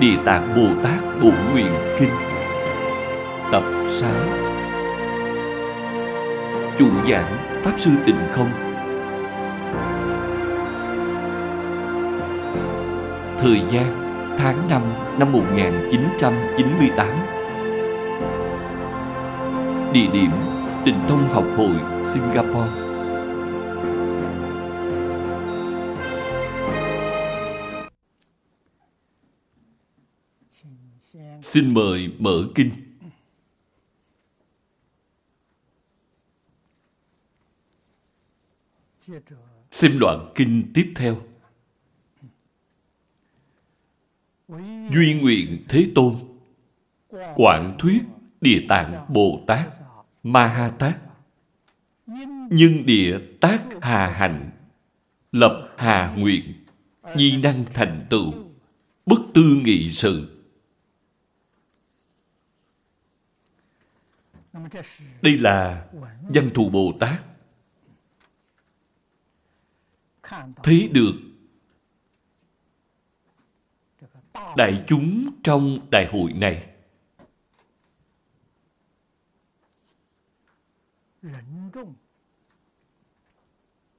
Địa Tạng Bồ Tát Bộ Nguyện Kinh. Tập 6 Chủ giảng Pháp Sư Tịnh Không. Thời gian, tháng 5 năm 1998 Địa điểm, Tịnh Thông Học Hội, Singapore. Xin mời mở kinh. Xem đoạn kinh tiếp theo. Duy nguyện Thế Tôn, Quảng thuyết, Địa Tạng, Bồ Tát Ma Ha Tát Nhân địa tác hà hạnh, Lập hà nguyện, Nhi năng thành tựu, Bất tư nghị sự Đây là văn thù Bồ Tát. Thấy được đại chúng trong đại hội này.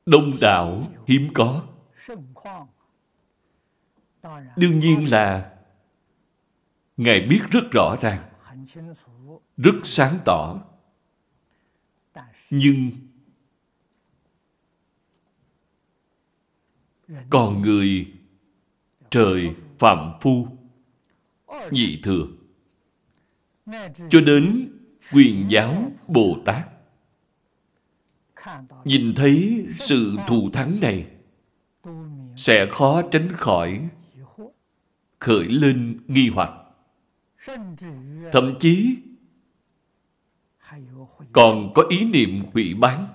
Đông đảo hiếm có. Đương nhiên là ngài biết rất rõ ràng rất sáng tỏ. Nhưng còn người trời phạm phu, nhị thừa, cho đến quyền giáo Bồ Tát nhìn thấy sự thù thắng này, sẽ khó tránh khỏi khởi lên nghi hoặc thậm chí còn có ý niệm hủy bán.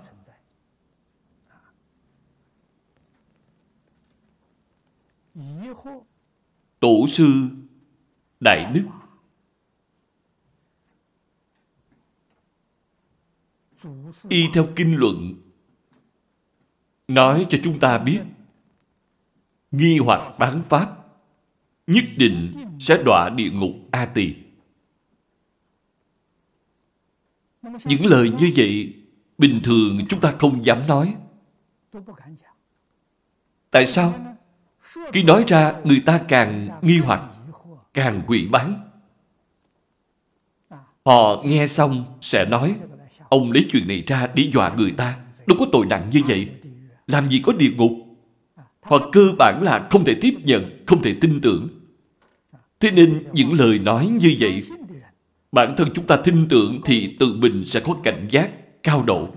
Tổ sư Đại Đức Y theo kinh luận nói cho chúng ta biết nghi hoặc bán pháp nhất định sẽ đọa địa ngục A Tỳ. Những lời như vậy, bình thường chúng ta không dám nói. Tại sao? Khi nói ra, người ta càng nghi hoặc, càng quỷ bán. Họ nghe xong sẽ nói, ông lấy chuyện này ra để dọa người ta. Đâu có tội nặng như vậy. Làm gì có địa ngục? Hoặc cơ bản là không thể tiếp nhận, không thể tin tưởng. Thế nên những lời nói như vậy bản thân chúng ta tin tưởng thì tự mình sẽ có cảnh giác cao độ.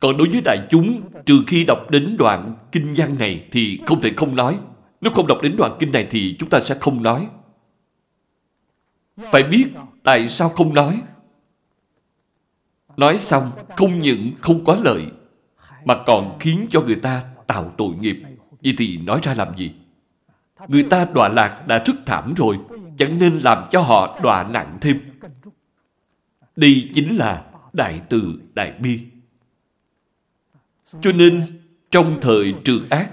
Còn đối với đại chúng, trừ khi đọc đến đoạn kinh văn này thì không thể không nói. Nếu không đọc đến đoạn kinh này thì chúng ta sẽ không nói. Phải biết tại sao không nói. Nói xong không những không có lợi mà còn khiến cho người ta tạo tội nghiệp. Vậy thì nói ra làm gì? Người ta đọa lạc đã rất thảm rồi chẳng nên làm cho họ đọa nặng thêm. Đây chính là đại từ đại bi. Cho nên, trong thời trừ ác,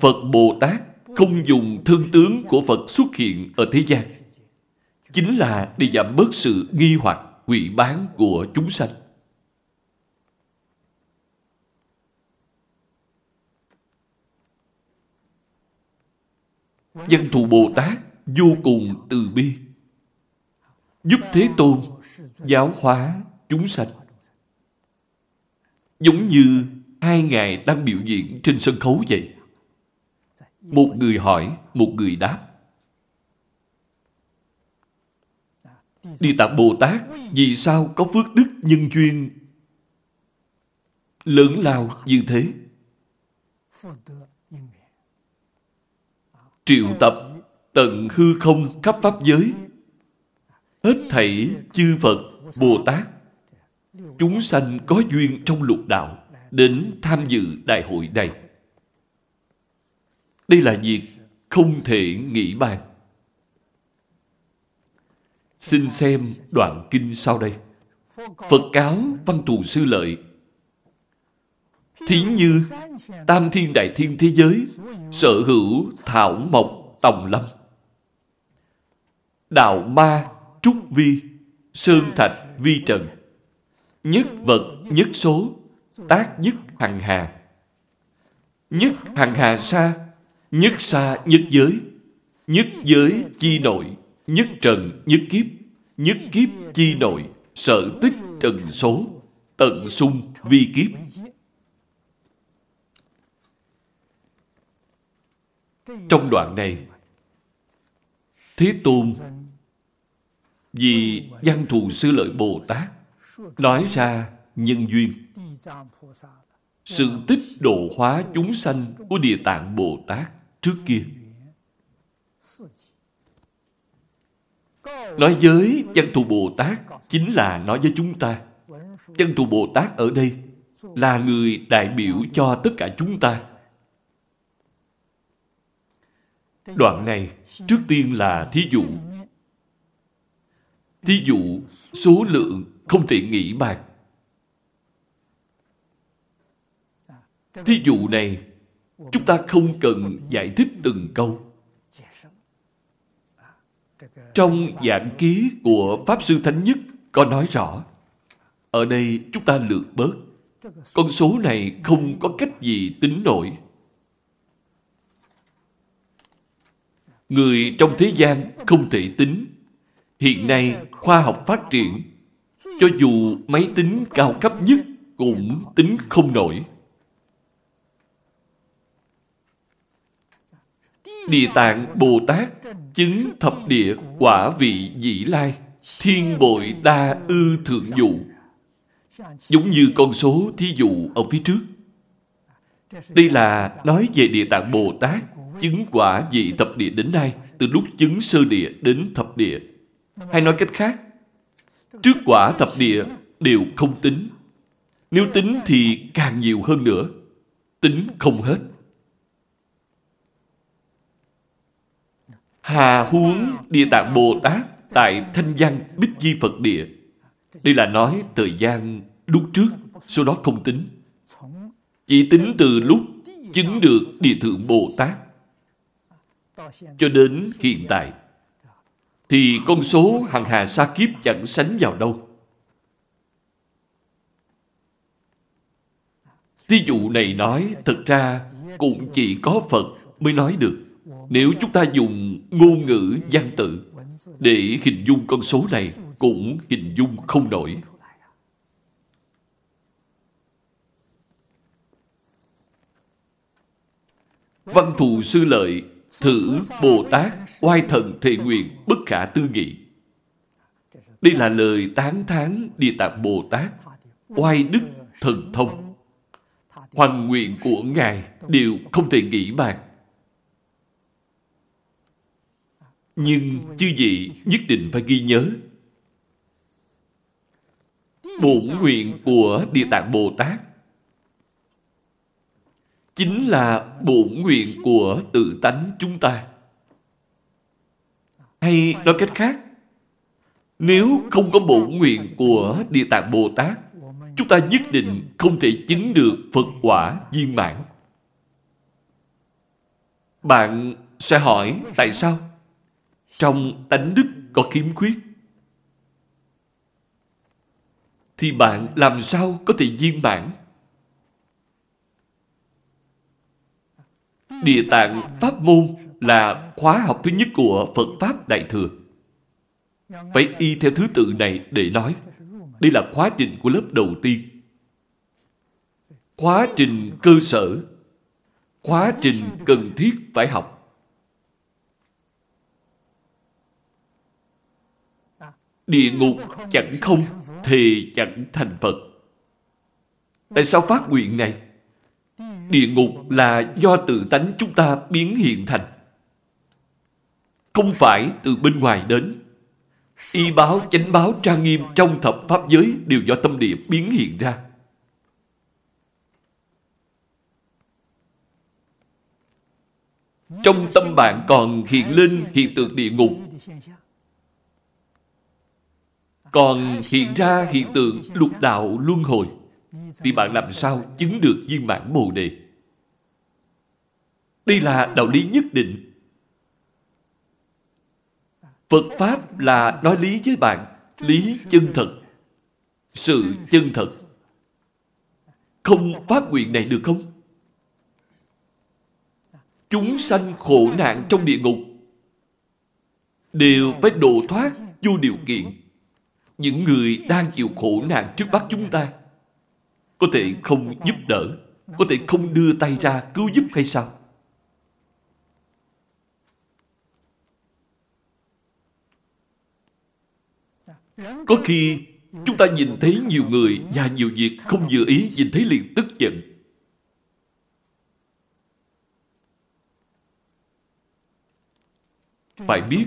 Phật Bồ Tát không dùng thân tướng của Phật xuất hiện ở thế gian. Chính là để giảm bớt sự nghi hoặc, quỷ bán của chúng sanh. Dân thù Bồ Tát vô cùng từ bi, giúp Thế Tôn giáo hóa chúng sanh. Giống như hai ngài đang biểu diễn trên sân khấu vậy. Một người hỏi, một người đáp. Địa Tạng Bồ Tát vì sao có phước đức nhân duyên lớn lao như thế? Triệu tập tận hư không khắp pháp giới. Hết thảy chư Phật, Bồ Tát, chúng sanh có duyên trong lục đạo đến tham dự đại hội này. Đây là việc không thể nghĩ bàn. Xin xem đoạn kinh sau đây. Phật cáo văn thù sư lợi. Thí như tam thiên đại thiên thế giới sở hữu thảo mộc tòng lâm đạo ma, trúc vi, sơn thạch, vi trần. Nhất vật, nhất số, tác nhất hằng hà. Nhất hằng hà xa nhất xa nhất giới, nhất giới chi nội, nhất trần nhất kiếp, nhất kiếp chi nội, sở tích trần số, tận sung vi kiếp. Trong đoạn này, Thế Tôn vì văn thù sư lợi Bồ Tát nói ra nhân duyên sự tích độ hóa chúng sanh của Địa Tạng Bồ Tát trước kia. Nói với văn thù Bồ Tát chính là nói với chúng ta. Văn thù Bồ Tát ở đây là người đại biểu cho tất cả chúng ta. Đoạn này trước tiên là thí dụ. Thí dụ số lượng không thể nghĩ bàn. Thí dụ này chúng ta không cần giải thích từng câu. Trong giảng ký của Pháp Sư Thánh Nhất có nói rõ, ở đây chúng ta lược bớt. Con số này không có cách gì tính nổi. Người trong thế gian không thể tính. Hiện nay khoa học phát triển, cho dù máy tính cao cấp nhất cũng tính không nổi. Địa Tạng Bồ Tát chứng thập địa quả vị dĩ lai, thiên bội đa ư thượng dụ. Giống như con số thí dụ ở phía trước. Đây là nói về Địa Tạng Bồ Tát chứng quả vị thập địa đến nay, từ lúc chứng sơ địa đến thập địa. Hay nói cách khác, trước quả thập địa đều không tính. Nếu tính thì càng nhiều hơn nữa. Tính không hết. Hà huống Địa Tạng Bồ Tát tại Thanh Văn Bích Di Phật Địa. Đây là nói thời gian lúc trước, sau đó không tính. Chỉ tính từ lúc chứng được Địa Thượng Bồ Tát cho đến hiện tại, thì con số hằng hà sa kiếp chẳng sánh vào đâu. Thí dụ này nói, thật ra cũng chỉ có Phật mới nói được. Nếu chúng ta dùng ngôn ngữ văn tự để hình dung con số này cũng hình dung không nổi. Văn thù sư lợi thử Bồ Tát oai thần thệ nguyện bất khả tư nghị. Đây là lời tán thán Địa Tạng Bồ Tát, oai đức thần thông. Hoành nguyện của Ngài đều không thể nghĩ bàn. Nhưng chư vị nhất định phải ghi nhớ. Bổn nguyện của Địa Tạng Bồ Tát chính là bổn nguyện của tự tánh chúng ta. Hay nói cách khác, nếu không có bổn nguyện của Địa Tạng Bồ Tát, chúng ta nhất định không thể chứng được Phật quả viên mãn. Bạn sẽ hỏi tại sao? Trong tánh đức có khiếm khuyết. Thì bạn làm sao có thể viên mãn? Địa tạng Pháp môn là khóa học thứ nhất của Phật Pháp Đại Thừa. Phải y theo thứ tự này để nói. Đây là khóa trình của lớp đầu tiên. Khóa trình cơ sở. Khóa trình cần thiết phải học. Địa ngục chẳng không, thì chẳng thành Phật. Tại sao phát nguyện này? Địa ngục là do tự tánh chúng ta biến hiện thành. Không phải từ bên ngoài đến. Y báo, chánh báo, trang nghiêm trong thập pháp giới đều do tâm địa biến hiện ra. Trong tâm bạn còn hiện lên hiện tượng địa ngục. Còn hiện ra hiện tượng lục đạo luân hồi thì bạn làm sao chứng được viên mãn Bồ Đề? Đây là đạo lý nhất định. Phật Pháp là nói lý với bạn, lý chân thật, sự chân thật. Không phát nguyện này được không? Chúng sanh khổ nạn trong địa ngục đều phải độ thoát vô điều kiện. Những người đang chịu khổ nạn trước mắt chúng ta có thể không giúp đỡ, có thể không đưa tay ra cứu giúp hay sao? Có khi chúng ta nhìn thấy nhiều người và nhiều việc không vừa ý nhìn thấy liền tức giận. Phải biết,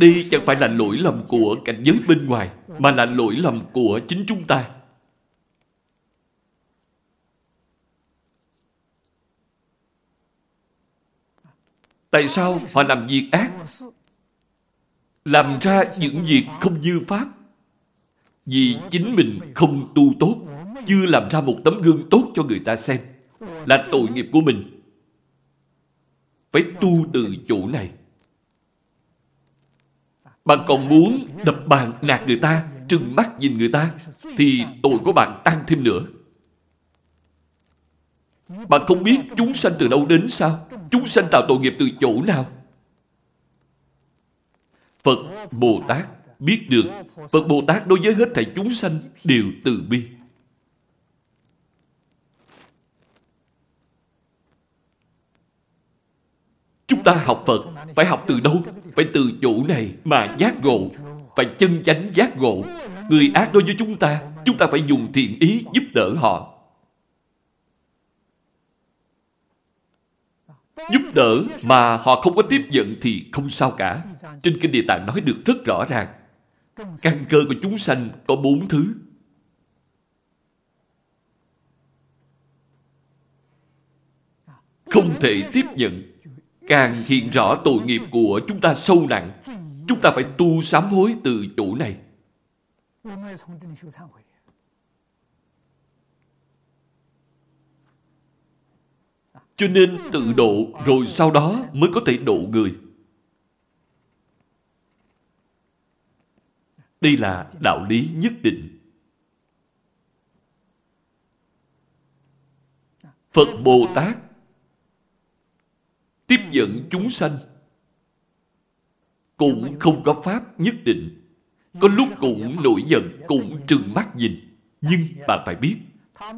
đây chẳng phải là lỗi lầm của cảnh giới bên ngoài, mà là lỗi lầm của chính chúng ta. Tại sao họ làm việc ác? Làm ra những việc không như Pháp. Vì chính mình không tu tốt, chưa làm ra một tấm gương tốt cho người ta xem. Là tội nghiệp của mình. Phải tu từ chỗ này. Bạn còn muốn đập bàn nạt người ta, trừng mắt nhìn người ta, thì tội của bạn tăng thêm nữa. Bạn không biết chúng sanh từ đâu đến sao? Chúng sanh tạo tội nghiệp từ chỗ nào? Phật Bồ Tát biết được Phật Bồ Tát đối với hết thảy chúng sanh đều từ bi. Chúng ta học Phật phải học từ đâu? Phải từ chỗ này mà giác ngộ. Phải chân chánh giác ngộ. Người ác đối với chúng ta, chúng ta phải dùng thiện ý giúp đỡ họ. Giúp đỡ mà họ không có tiếp nhận thì không sao cả. Trên Kinh Địa Tạng nói được rất rõ ràng. Căn cơ của chúng sanh có bốn thứ. Không thể tiếp nhận. Càng hiện rõ tội nghiệp của chúng ta sâu nặng. Chúng ta phải tu sám hối từ chỗ này. Cho nên tự độ rồi sau đó mới có thể độ người. Đây là đạo lý nhất định. Phật Bồ Tát tiếp nhận chúng sanh cũng không có pháp nhất định. Có lúc cũng nổi giận, cũng trừng mắt nhìn. Nhưng bạn phải biết,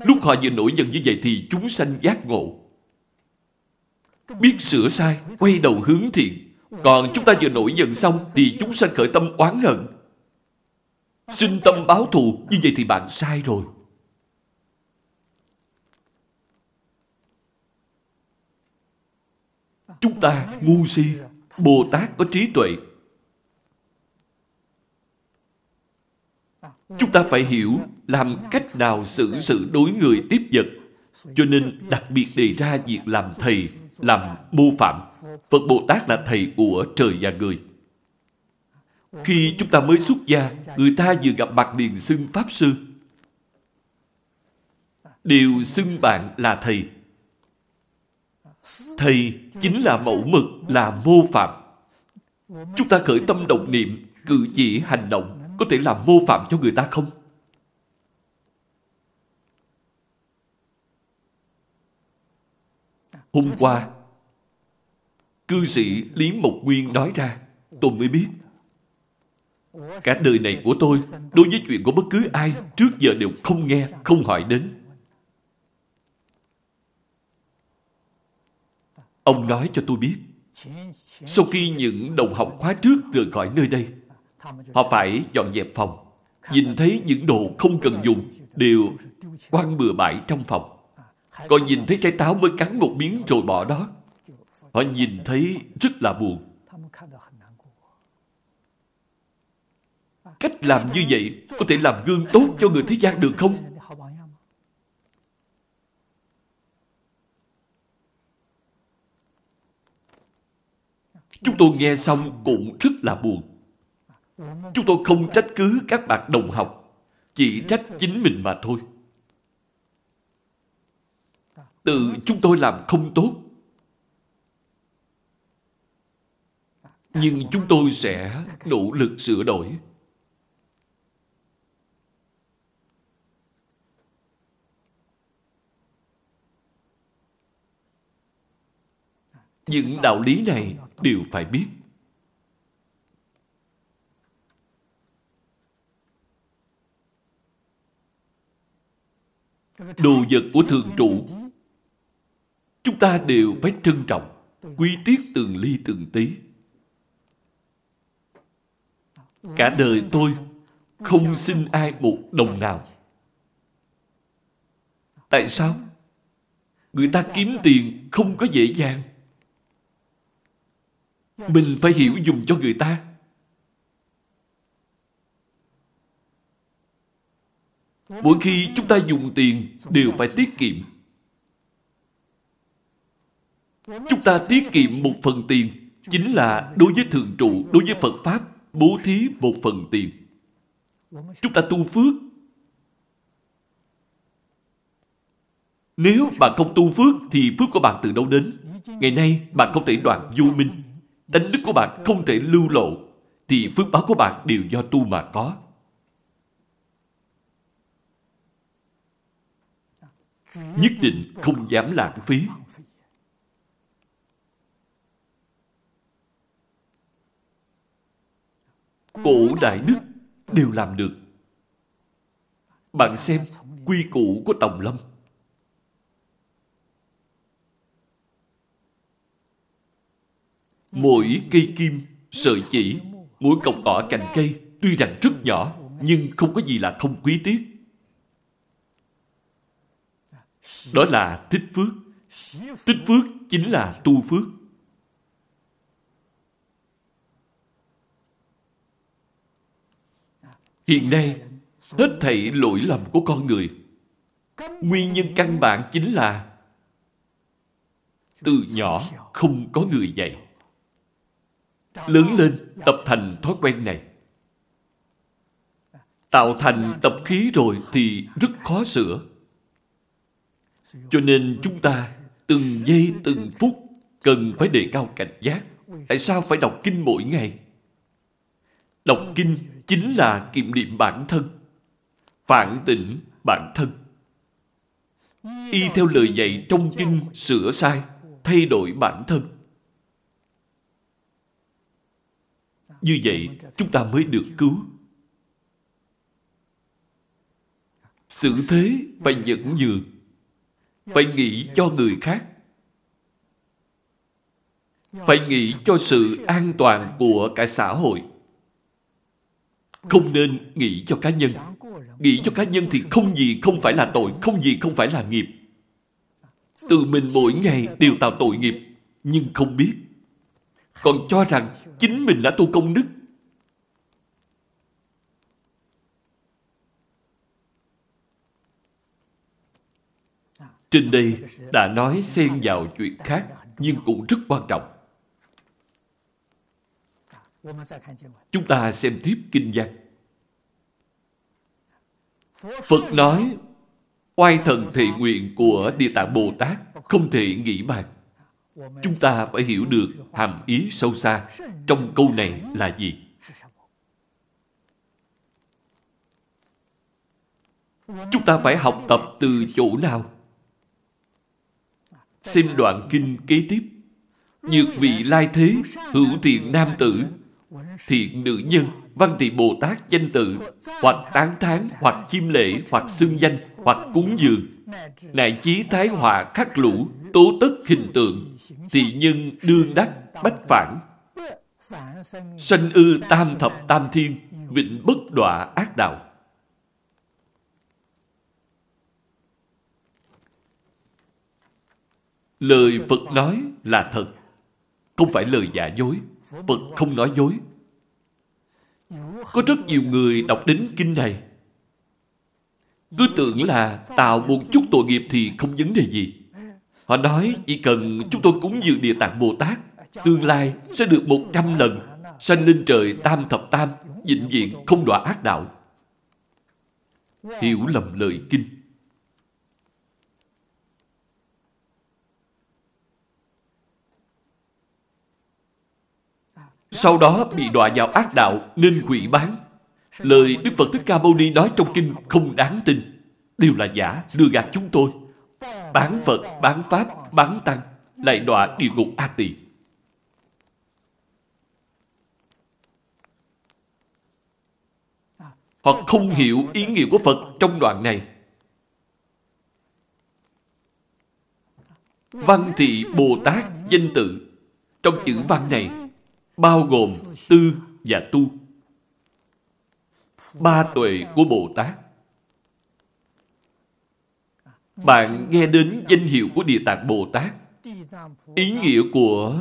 lúc họ vừa nổi giận như vậy thì chúng sanh giác ngộ. Biết sửa sai, quay đầu hướng thiện. Còn chúng ta vừa nổi giận xong thì chúng sanh khởi tâm oán hận. Sinh tâm báo thù, như vậy thì bạn sai rồi. Chúng ta ngu si, Bồ Tát có trí tuệ. Chúng ta phải hiểu làm cách nào xử sự đối người tiếp vật. Cho nên đặc biệt đề ra việc làm thầy, làm mô phạm. Phật Bồ Tát là thầy của trời và người. Khi chúng ta mới xuất gia, người ta vừa gặp mặt liền xưng Pháp Sư. Đều xưng bạn là thầy. Thầy chính là mẫu mực, là mô phạm. Chúng ta khởi tâm động niệm, cử chỉ hành động có thể làm mô phạm cho người ta không? Hôm qua, cư sĩ Lý Mộc Nguyên nói ra, tôi mới biết. Cả đời này của tôi, đối với chuyện của bất cứ ai, trước giờ đều không nghe, không hỏi đến. Ông nói cho tôi biết, sau khi những đồng học khóa trước rời khỏi nơi đây, họ phải dọn dẹp phòng. Nhìn thấy những đồ không cần dùng đều quăng bừa bãi trong phòng. Còn nhìn thấy trái táo mới cắn một miếng rồi bỏ đó. Họ nhìn thấy rất là buồn. Cách làm như vậy có thể làm gương tốt cho người thế gian được không? Chúng tôi nghe xong cũng rất là buồn. Chúng tôi không trách cứ các bạn đồng học, chỉ trách chính mình mà thôi. Tự chúng tôi làm không tốt. Nhưng chúng tôi sẽ nỗ lực sửa đổi. Những đạo lý này đều phải biết. Đồ vật của thường trụ chúng ta đều phải trân trọng, quy tiết từng ly từng tí. Cả đời tôi không xin ai một đồng nào. Tại sao? Người ta kiếm tiền không có dễ dàng. Mình phải hiểu dùng cho người ta. Mỗi khi chúng ta dùng tiền đều phải tiết kiệm. Chúng ta tiết kiệm một phần tiền chính là đối với thường trụ, đối với Phật Pháp bố thí một phần tiền. Chúng ta tu phước. Nếu bạn không tu phước thì phước của bạn từ đâu đến? Ngày nay bạn không thể đoạn vô minh. Tánh đức của bạn không thể lưu lộ, thì phước báo của bạn đều do tu mà có. Nhất định không dám lãng phí. Cổ Đại Đức đều làm được. Bạn xem quy củ của Tòng Lâm. Mỗi cây kim, sợi chỉ, mỗi cọng cỏ cành cây tuy rằng rất nhỏ nhưng không có gì là không quý tiếc. Đó là tích phước. Tích phước chính là tu phước. Hiện nay, hết thảy lỗi lầm của con người. Nguyên nhân căn bản chính là từ nhỏ không có người dạy. Lớn lên tập thành thói quen này. Tạo thành tập khí rồi thì rất khó sửa. Cho nên chúng ta từng giây từng phút cần phải đề cao cảnh giác. Tại sao phải đọc kinh mỗi ngày? Đọc kinh chính là kiểm điểm bản thân, phản tỉnh bản thân. Y theo lời dạy trong kinh sửa sai, thay đổi bản thân. Như vậy, chúng ta mới được cứu. Sự thế phải nhẫn nhường, phải nghĩ cho người khác. Phải nghĩ cho sự an toàn của cả xã hội. Không nên nghĩ cho cá nhân. Nghĩ cho cá nhân thì không gì không phải là tội, không gì không phải là nghiệp. Từ mình mỗi ngày đều tạo tội nghiệp, nhưng không biết. Còn cho rằng chính mình đã tu công đức. Trên đây đã nói xen vào chuyện khác, nhưng cũng rất quan trọng. Chúng ta xem tiếp kinh văn. Phật nói, oai thần thị nguyện của Địa Tạng Bồ Tát không thể nghĩ bàn. Chúng ta phải hiểu được hàm ý sâu xa trong câu này là gì. Chúng ta phải học tập từ chỗ nào? Xem đoạn kinh kế tiếp. Nhược vị lai thế, hữu thiện nam tử, thiện nữ nhân, văn thị Bồ Tát danh tự, hoặc tán thán, hoặc chim lễ, hoặc xưng danh, hoặc cúng dường, nại chí thái họa khắc lũ, tố tất hình tượng, thị nhân đương đắc, bách phản, sanh ư tam thập tam thiên, vịnh bất đọa ác đạo. Lời Phật nói là thật, không phải lời giả dối. Phật không nói dối. Có rất nhiều người đọc đến kinh này. Cứ tưởng là tạo một chút tội nghiệp thì không vấn đề gì. Họ nói chỉ cần chúng tôi cúng dường Địa Tạng Bồ Tát, tương lai sẽ được một trăm lần, sanh lên trời tam thập tam, vĩnh viễn không đọa ác đạo. Hiểu lầm lời kinh. sau đó bị đọa vào ác đạo nên hủy bán. Lời Đức Phật Thích Ca Mâu Ni nói trong kinh không đáng tin, đều là giả, đưa gạt chúng tôi. Bán Phật, bán Pháp, bán Tăng, lại đọa địa ngục A Tỳ. hoặc không hiểu ý nghĩa của Phật trong đoạn này. Văn thị Bồ Tát danh tự trong chữ văn này bao gồm tư và tu. Ba tuệ của Bồ Tát. Bạn nghe đến danh hiệu của Địa Tạng Bồ Tát. Ý nghĩa của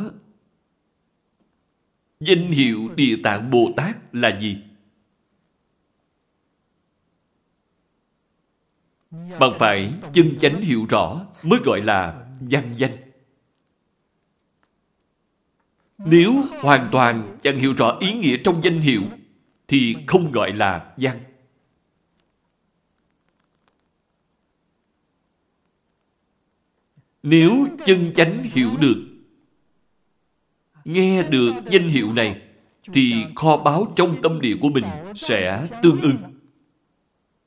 danh hiệu Địa Tạng Bồ Tát là gì? Bạn phải chân chánh hiểu rõ mới gọi là văn danh. Nếu hoàn toàn chẳng hiểu rõ ý nghĩa trong danh hiệu, thì không gọi là văn. Nếu chân chánh hiểu được, nghe được danh hiệu này, thì kho báo trong tâm địa của mình sẽ tương ưng.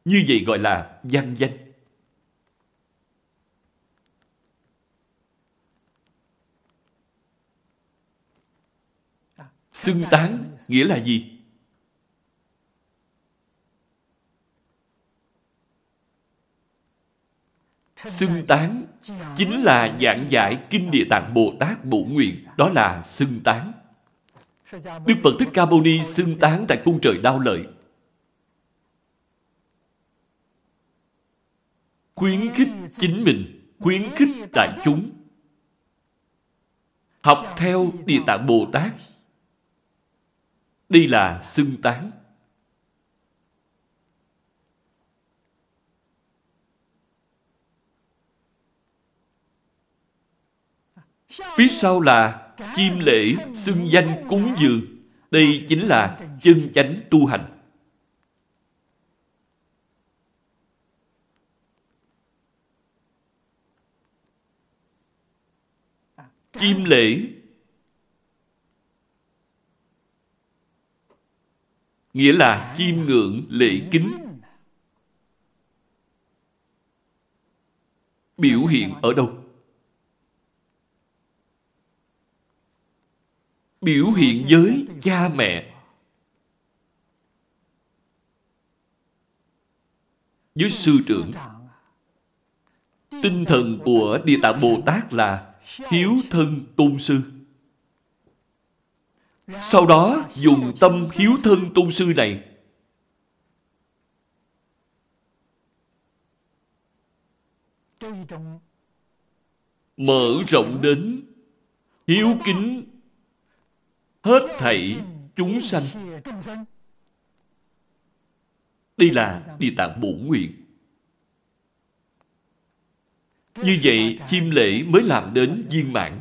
Như vậy gọi là gian danh. Xưng tán nghĩa là gì? Xưng tán chính là giảng giải Kinh Địa Tạng Bồ Tát Bổ Nguyện, đó là xưng tán. Đức Phật Thích Ca Mâu Ni xưng tán tại cung trời đau lợi. Khuyến khích chính mình, khuyến khích đại chúng. Học theo Địa Tạng Bồ Tát. Đây là xưng tán. Phía sau là chim lễ, xưng danh cúng dường. Đây chính là chân chánh tu hành. Chim lễ nghĩa là chiêm ngưỡng lễ kính. Biểu hiện ở đâu? Biểu hiện với cha mẹ. Với sư trưởng, tinh thần của địa tạng bồ tát là hiếu thân tôn sư. Sau đó, dùng tâm hiếu thân tôn sư này, mở rộng đến hiếu kính hết thảy chúng sanh. Đây là Địa Tạng Bổn Nguyện. Như vậy, chim lễ mới làm đến viên mãn.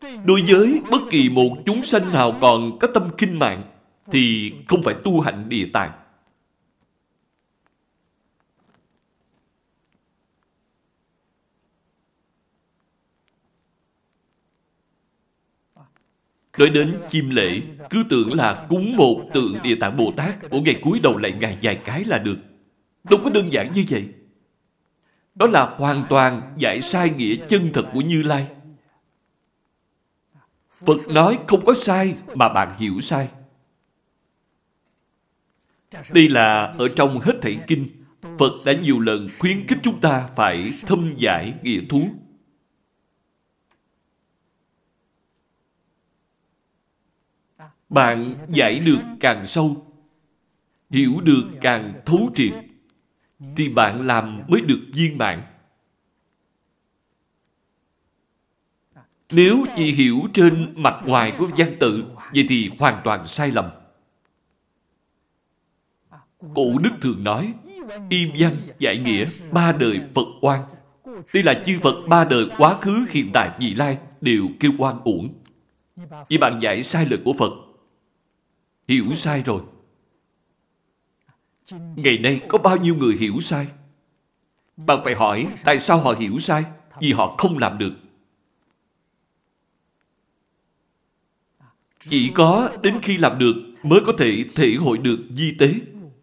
Đối với bất kỳ một chúng sanh nào còn có tâm kinh mạng, thì không phải tu hạnh địa tạng. Nói đến chim lễ, cứ tưởng là cúng một tượng Địa Tạng Bồ Tát, của ngày cuối đầu lại ngày vài cái là được. Đâu có đơn giản như vậy. Đó là hoàn toàn giải sai nghĩa chân thật của Như Lai. Phật nói không có sai mà bạn hiểu sai. Đây là ở trong hết thảy kinh, Phật đã nhiều lần khuyến khích chúng ta phải thâm giải nghĩa thú. Bạn giải được càng sâu, hiểu được càng thấu triệt, thì bạn làm mới được viên mãn. Nếu chỉ hiểu trên mặt ngoài của văn tự, vậy thì hoàn toàn sai lầm. Cổ Đức thường nói, y văn giải nghĩa ba đời Phật oan. Đây là chư Phật ba đời quá khứ, hiện tại, vị lai đều kêu oan uổng. Vì bạn giải sai lời của Phật, hiểu sai rồi. Ngày nay có bao nhiêu người hiểu sai? Bạn phải hỏi tại sao họ hiểu sai? Vì họ không làm được. Chỉ có đến khi làm được mới có thể thể hội được di tế,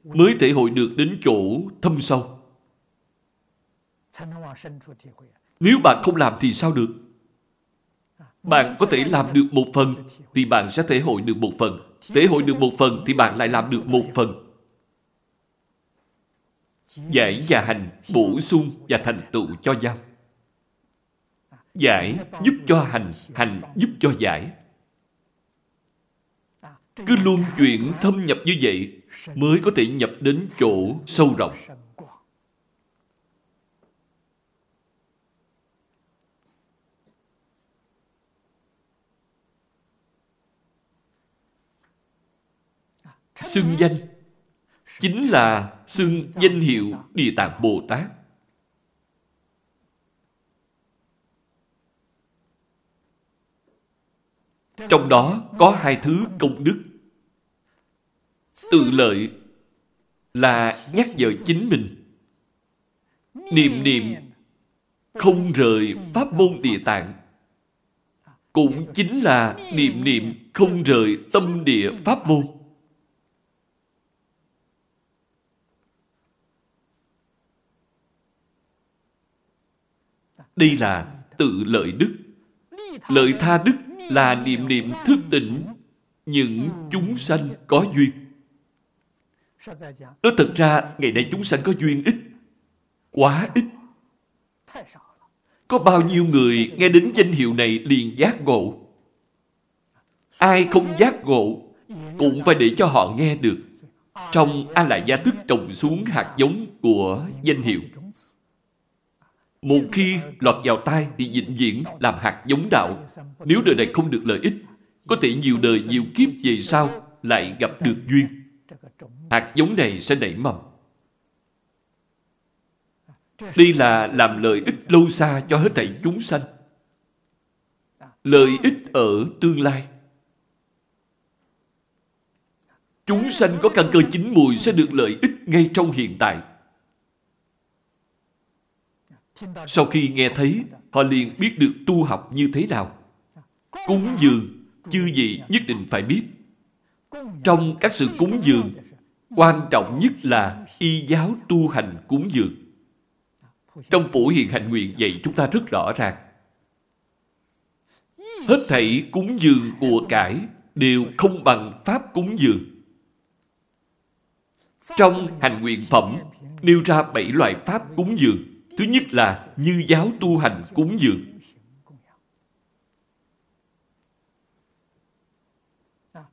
mới thể hội được đến chỗ thâm sâu. Nếu bạn không làm thì sao được? Bạn có thể làm được một phần thì bạn sẽ thể hội được một phần tế hội được một phần thì bạn lại làm được một phần. Giải và hành bổ sung và thành tựu cho nhau. Giải giúp cho hành, hành giúp cho giải. Cứ luôn chuyển thâm nhập như vậy mới có thể nhập đến chỗ sâu rộng. Xưng danh chính là xưng danh hiệu Địa Tạng Bồ Tát. Trong đó có hai thứ công đức. Tự lợi là nhắc nhở chính mình. Niệm niệm không rời pháp môn địa tạng. Cũng chính là niệm niệm không rời tâm địa pháp môn. Đây là tự lợi đức. Lợi tha đức là niệm niệm thức tỉnh những chúng sanh có duyên. Nói thật ra, ngày nay chúng sanh có duyên ít, quá ít. Có bao nhiêu người nghe đến danh hiệu này liền giác ngộ. Ai không giác ngộ, cũng phải để cho họ nghe được. Trong A Lại Gia Tức trồng xuống hạt giống của danh hiệu. Một khi lọt vào tai thì vĩnh viễn làm hạt giống đạo. Nếu đời này không được lợi ích, có thể nhiều đời nhiều kiếp về sau lại gặp được duyên. Hạt giống này sẽ nảy mầm. Đây là làm lợi ích lâu xa cho hết thảy chúng sanh. Lợi ích ở tương lai. Chúng sanh có căn cơ chính mùi sẽ được lợi ích ngay trong hiện tại. Sau khi nghe thấy, họ liền biết được tu học như thế nào. Cúng dường, chư vị nhất định phải biết. Trong các sự cúng dường, quan trọng nhất là y giáo tu hành cúng dường. Trong phổ hiện hành nguyện dạy chúng ta rất rõ ràng. Hết thảy cúng dường của cải đều không bằng pháp cúng dường. Trong hành nguyện phẩm nêu ra bảy loại pháp cúng dường. Thứ nhất là như giáo tu hành cúng dường.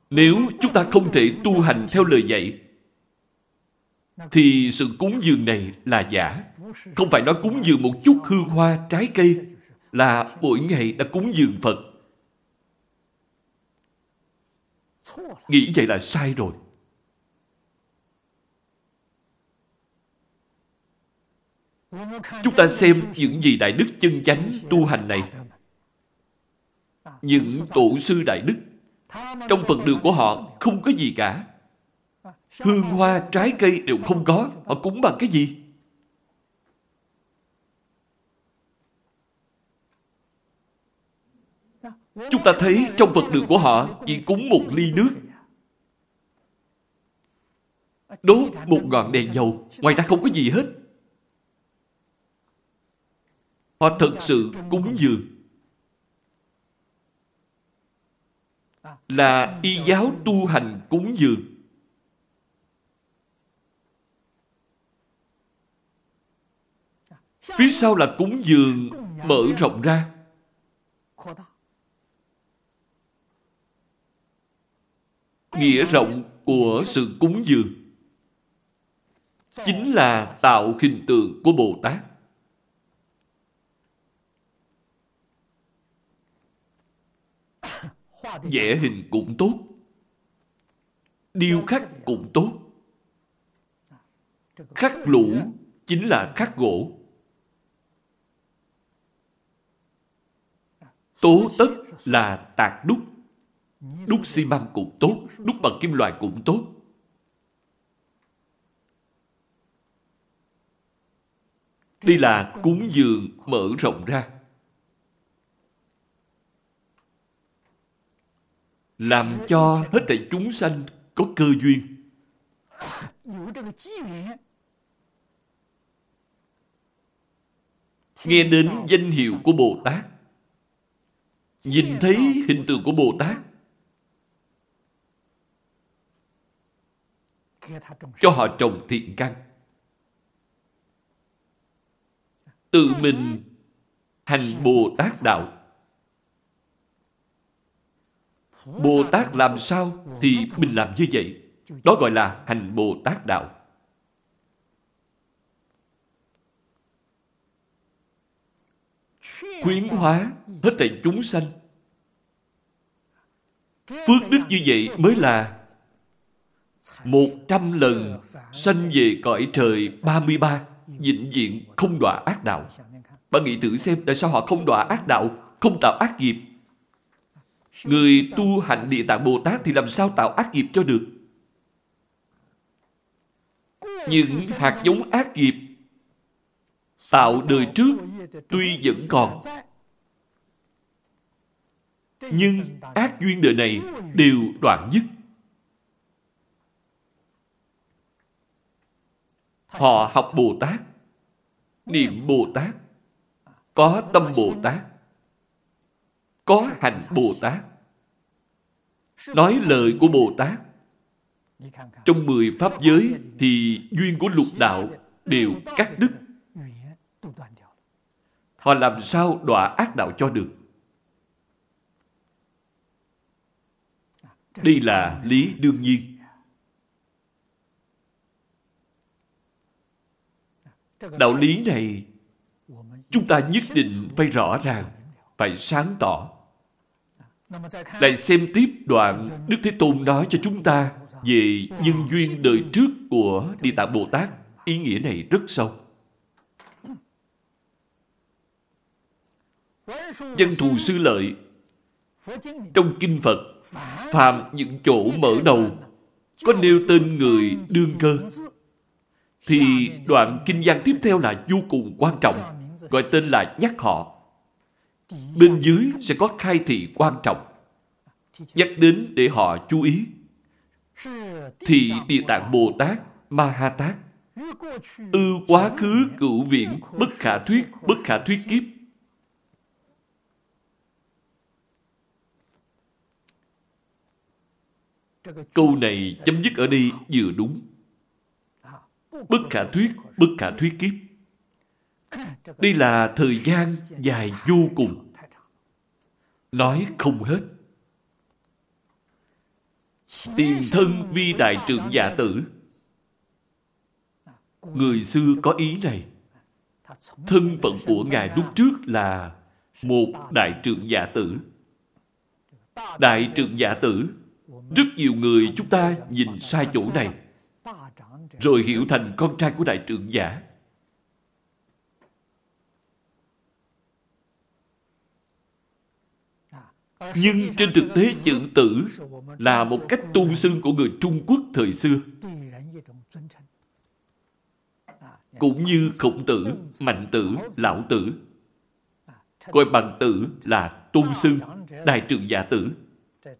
Nếu chúng ta không thể tu hành theo lời dạy, thì sự cúng dường này là giả. Không phải nói cúng dường một chút hương hoa, trái cây, là mỗi ngày đã cúng dường Phật. Nghĩ vậy là sai rồi. Chúng ta xem những gì Đại Đức chân chánh tu hành này. Những tổ sư Đại Đức, trong phần đường của họ không có gì cả. Hương hoa, trái cây đều không có. Họ cúng bằng cái gì? Chúng ta thấy trong Phật đường của họ chỉ cúng một ly nước. Đốt một ngọn đèn dầu, ngoài ra không có gì hết. Họ thật sự cúng dường. Là y giáo tu hành cúng dường. Phía sau là cúng dường mở rộng ra. Nghĩa rộng của sự cúng dường chính là tạo hình tượng của Bồ Tát. Vẽ hình cũng tốt. Điêu khắc cũng tốt. Khắc lũ chính là khắc gỗ. Tố tất là tạc đúc. Đúc xi măng cũng tốt, đúc bằng kim loại cũng tốt. Đây là cúng dường mở rộng ra. Làm cho hết thảy chúng sanh có cơ duyên. Nghe đến danh hiệu của Bồ Tát, nhìn thấy hình tượng của Bồ Tát, cho họ trồng thiện căn. Tự mình hành Bồ Tát Đạo. Bồ Tát làm sao thì mình làm như vậy. Đó gọi là hành Bồ Tát Đạo. Khuyến hóa hết thảy chúng sanh. Phước đức như vậy mới là một trăm lần sanh về cõi trời 33, vĩnh diện không đọa ác đạo. Bạn nghĩ thử xem tại sao họ không đọa ác đạo, không tạo ác nghiệp. Người tu hành Địa Tạng Bồ Tát thì làm sao tạo ác nghiệp cho được? Những hạt giống ác nghiệp tạo đời trước tuy vẫn còn. Nhưng ác duyên đời này đều đoạn dứt. Họ học Bồ Tát, niệm Bồ Tát, có tâm Bồ Tát, có hành Bồ Tát, nói lời của Bồ Tát. Trong mười pháp giới thì duyên của lục đạo đều cắt đứt. Họ làm sao đọa ác đạo cho được? Đây là lý đương nhiên. Đạo lý này chúng ta nhất định phải rõ ràng, phải sáng tỏ. Lại xem tiếp đoạn Đức Thế Tôn nói cho chúng ta về nhân duyên đời trước của Địa Tạng Bồ Tát. Ý nghĩa này rất sâu. Dân thù sư lợi Trong Kinh Phật Phàm những chỗ mở đầu Có nêu tên người đương cơ thì đoạn kinh văn tiếp theo là vô cùng quan trọng, gọi tên là nhắc họ. Bên dưới sẽ có khai thị quan trọng, nhắc đến để họ chú ý. thị Địa Tạng Bồ Tát, Ma Ha Tát, ư quá khứ cựu viện, bất khả thuyết, bất khả thuyết kiếp. Câu này chấm dứt ở đây vừa đúng bất khả thuyết, bất khả thuyết kiếp. Đây là thời gian dài vô cùng. Nói không hết. Tiền thân vi đại trưởng giả tử. Người xưa có ý này. Thân phận của Ngài lúc trước là một đại trưởng giả tử. Đại trưởng giả tử, rất nhiều người chúng ta nhìn sai chỗ này rồi hiểu thành con trai của đại trưởng giả. Nhưng trên thực tế chữ tử là một cách tôn xưng của người Trung Quốc thời xưa. Cũng như khổng tử, mạnh tử, lão tử. Coi bằng tử là tôn xưng, đại trưởng giả tử.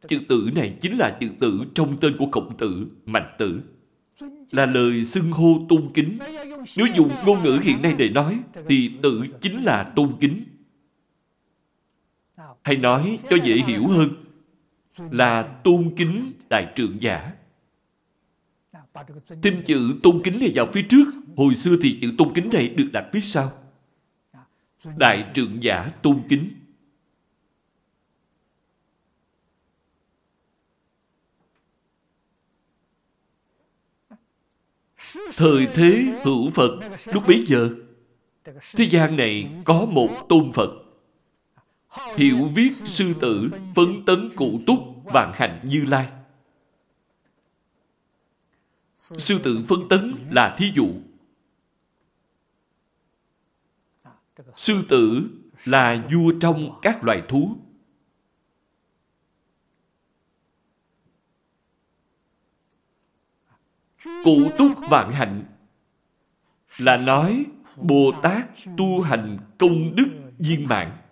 Chữ tử này chính là chữ tử trong tên của khổng tử, mạnh tử là lời xưng hô tôn kính. Nếu dùng ngôn ngữ hiện nay để nói, thì Tử chính là tôn kính. Hay nói cho dễ hiểu hơn, là tôn kính đại trưởng giả. Thêm chữ tôn kính này vào phía trước, hồi xưa thì chữ tôn kính này được đặt phía sau. Đại trưởng giả tôn kính. Thời thế hữu Phật lúc bấy giờ, thế gian này có một tôn Phật. Hiểu viết sư tử, phấn tấn cụ túc, vạn hành như lai. Sư tử phân tấn là thí dụ. Sư tử là vua trong các loài thú. Cụ túc vạn hạnh là nói Bồ Tát tu hành công đức viên mạng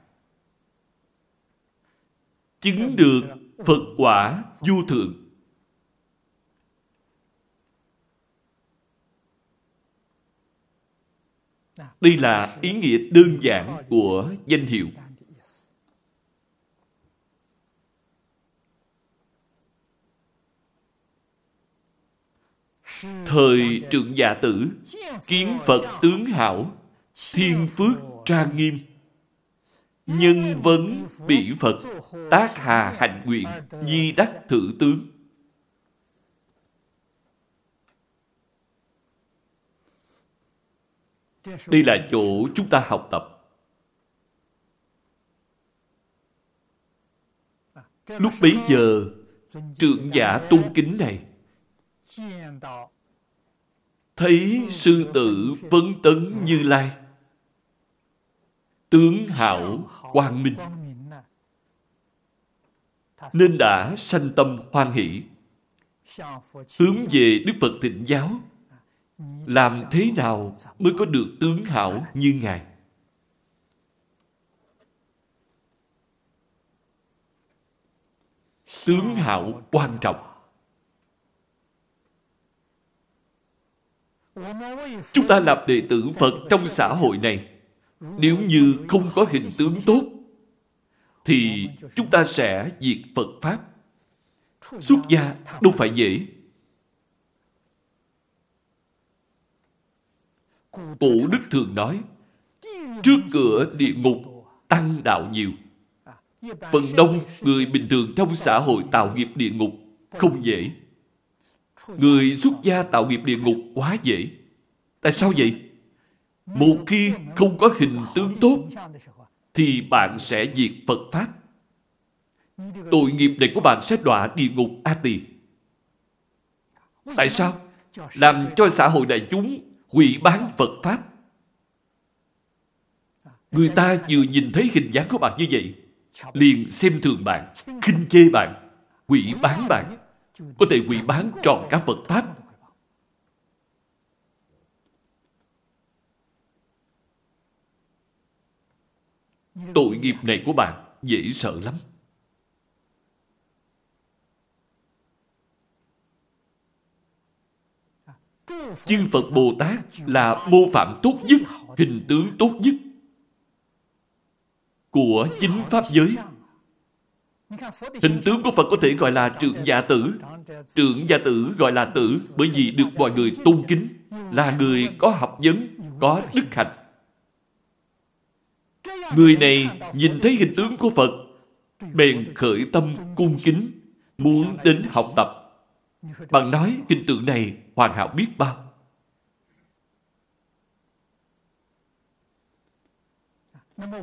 Chứng được Phật quả vô thượng. Đây là ý nghĩa đơn giản của danh hiệu. Thời trượng giả tử, kiến Phật tướng hảo, thiên phước trang nghiêm, nhân vấn bị Phật, tác hà hành nguyện, di đắc thử tướng. Đây là chỗ chúng ta học tập. Lúc bấy giờ, trượng giả tôn kính này thấy sư tử vấn tấn như lai tướng hảo quang minh. Nên đã sanh tâm hoan hỷ hướng về đức phật thịnh giáo. Làm thế nào mới có được tướng hảo như ngài? Tướng hảo quan trọng. Chúng ta làm đệ tử Phật trong xã hội này, nếu như không có hình tướng tốt, thì chúng ta sẽ diệt Phật Pháp. Xuất gia đâu phải dễ. Cổ Đức thường nói, trước cửa địa ngục tăng đạo nhiều. Phần đông người bình thường trong xã hội tạo nghiệp địa ngục không dễ. Người xuất gia tạo nghiệp địa ngục quá dễ. Tại sao vậy? Một khi không có hình tướng tốt, thì bạn sẽ diệt Phật Pháp. Tội nghiệp này của bạn sẽ đọa địa ngục A Tỳ. Tại sao? Làm cho xã hội đại chúng hủy bán Phật Pháp. Người ta vừa nhìn thấy hình dáng của bạn như vậy, liền xem thường bạn, khinh chê bạn, hủy bán bạn có thể hủy bán trọn cả Phật Pháp. Tội nghiệp này của bạn dễ sợ lắm. Chư Phật Bồ Tát là mô phạm tốt nhất, hình tướng tốt nhất của chính Pháp giới Hình tướng của Phật có thể gọi là trượng gia tử. Trượng gia tử gọi là tử bởi vì được mọi người tôn kính, là người có học vấn, có đức hạnh. Người này nhìn thấy hình tướng của Phật, bèn khởi tâm cung kính, muốn đến học tập. Bạn nói hình tượng này hoàn hảo biết bao.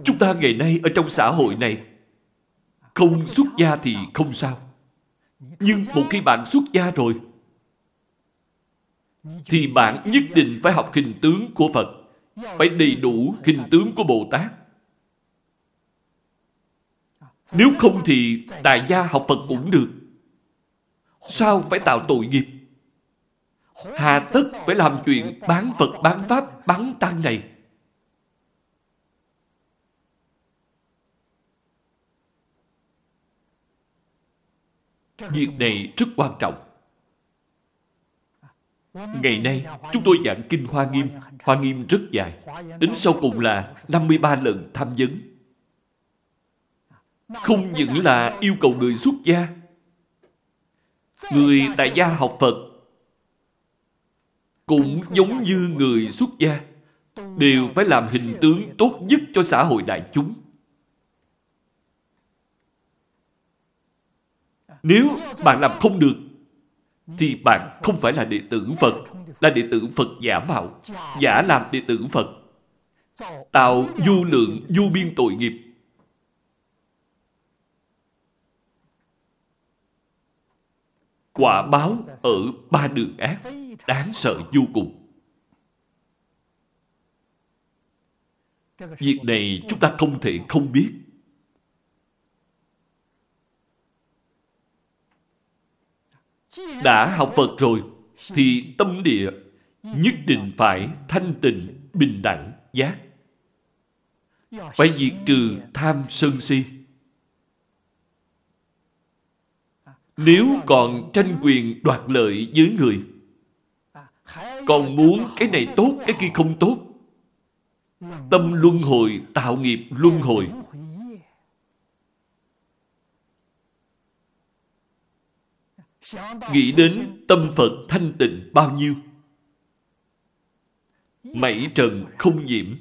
Chúng ta ngày nay ở trong xã hội này không xuất gia thì không sao. Nhưng một khi bạn xuất gia rồi, thì bạn nhất định phải học hình tướng của Phật, phải đầy đủ hình tướng của Bồ Tát. Nếu không thì đại gia học Phật cũng được. Sao phải tạo tội nghiệp? Hà tất phải làm chuyện bán Phật, bán Pháp, bán Tăng này. Việc này rất quan trọng. Ngày nay, chúng tôi giảng Kinh Hoa Nghiêm. Hoa Nghiêm rất dài. Đến sau cùng là 53 lần tham vấn. Không những là yêu cầu người xuất gia. Người tại gia học Phật cũng giống như người xuất gia đều phải làm hình tướng tốt nhất cho xã hội đại chúng. Nếu bạn làm không được, thì bạn không phải là đệ tử Phật, là đệ tử Phật giả mạo, giả làm đệ tử Phật, tạo du lượng, du biên tội nghiệp. Quả báo ở ba đường ác, đáng sợ vô cùng. Việc này chúng ta không thể không biết. Đã học Phật rồi, thì tâm địa nhất định phải thanh tịnh, bình đẳng, giác. Phải diệt trừ tham sân si. Nếu còn tranh quyền đoạt lợi với người, còn muốn cái này tốt, cái kia không tốt, tâm luân hồi, tạo nghiệp luân hồi, nghĩ đến tâm Phật thanh tịnh bao nhiêu. Mảy trần không nhiễm.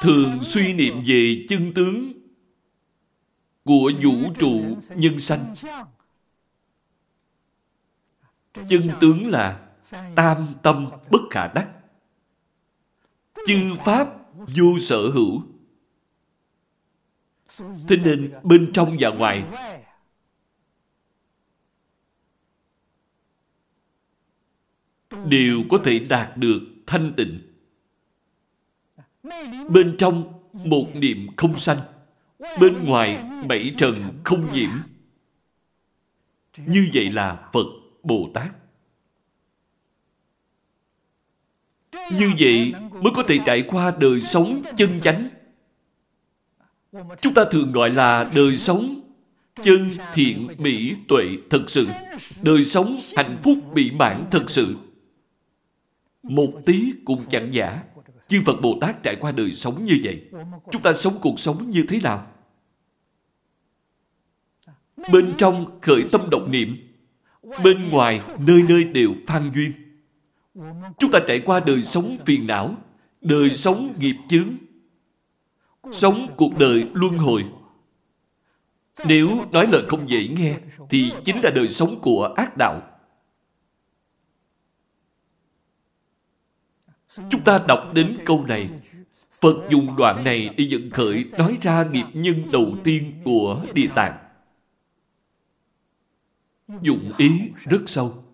Thường suy niệm về chân tướng của vũ trụ nhân sanh. Chân tướng là tam tâm bất khả đắc. Chư pháp vô sở hữu. Thế nên bên trong và ngoài đều có thể đạt được thanh tịnh. Bên trong một niệm không sanh, bên ngoài bảy trần không nhiễm. Như vậy là Phật Bồ Tát. Như vậy mới có thể trải qua đời sống chân chánh. Chúng ta thường gọi là đời sống chân thiện mỹ tuệ thật sự. Đời sống hạnh phúc mỹ mãn thật sự. Một tí cũng chẳng giả. Chư Phật Bồ Tát trải qua đời sống như vậy. Chúng ta sống cuộc sống như thế nào? Bên trong khởi tâm động niệm, bên ngoài nơi nơi đều phan duyên. Chúng ta trải qua đời sống phiền não, đời sống nghiệp chướng, sống cuộc đời luân hồi. Nếu nói lời không dễ nghe, thì chính là đời sống của ác đạo. Chúng ta đọc đến câu này, Phật dùng đoạn này để dẫn khởi nói ra nghiệp nhân đầu tiên của Địa Tạng. Dụng ý rất sâu.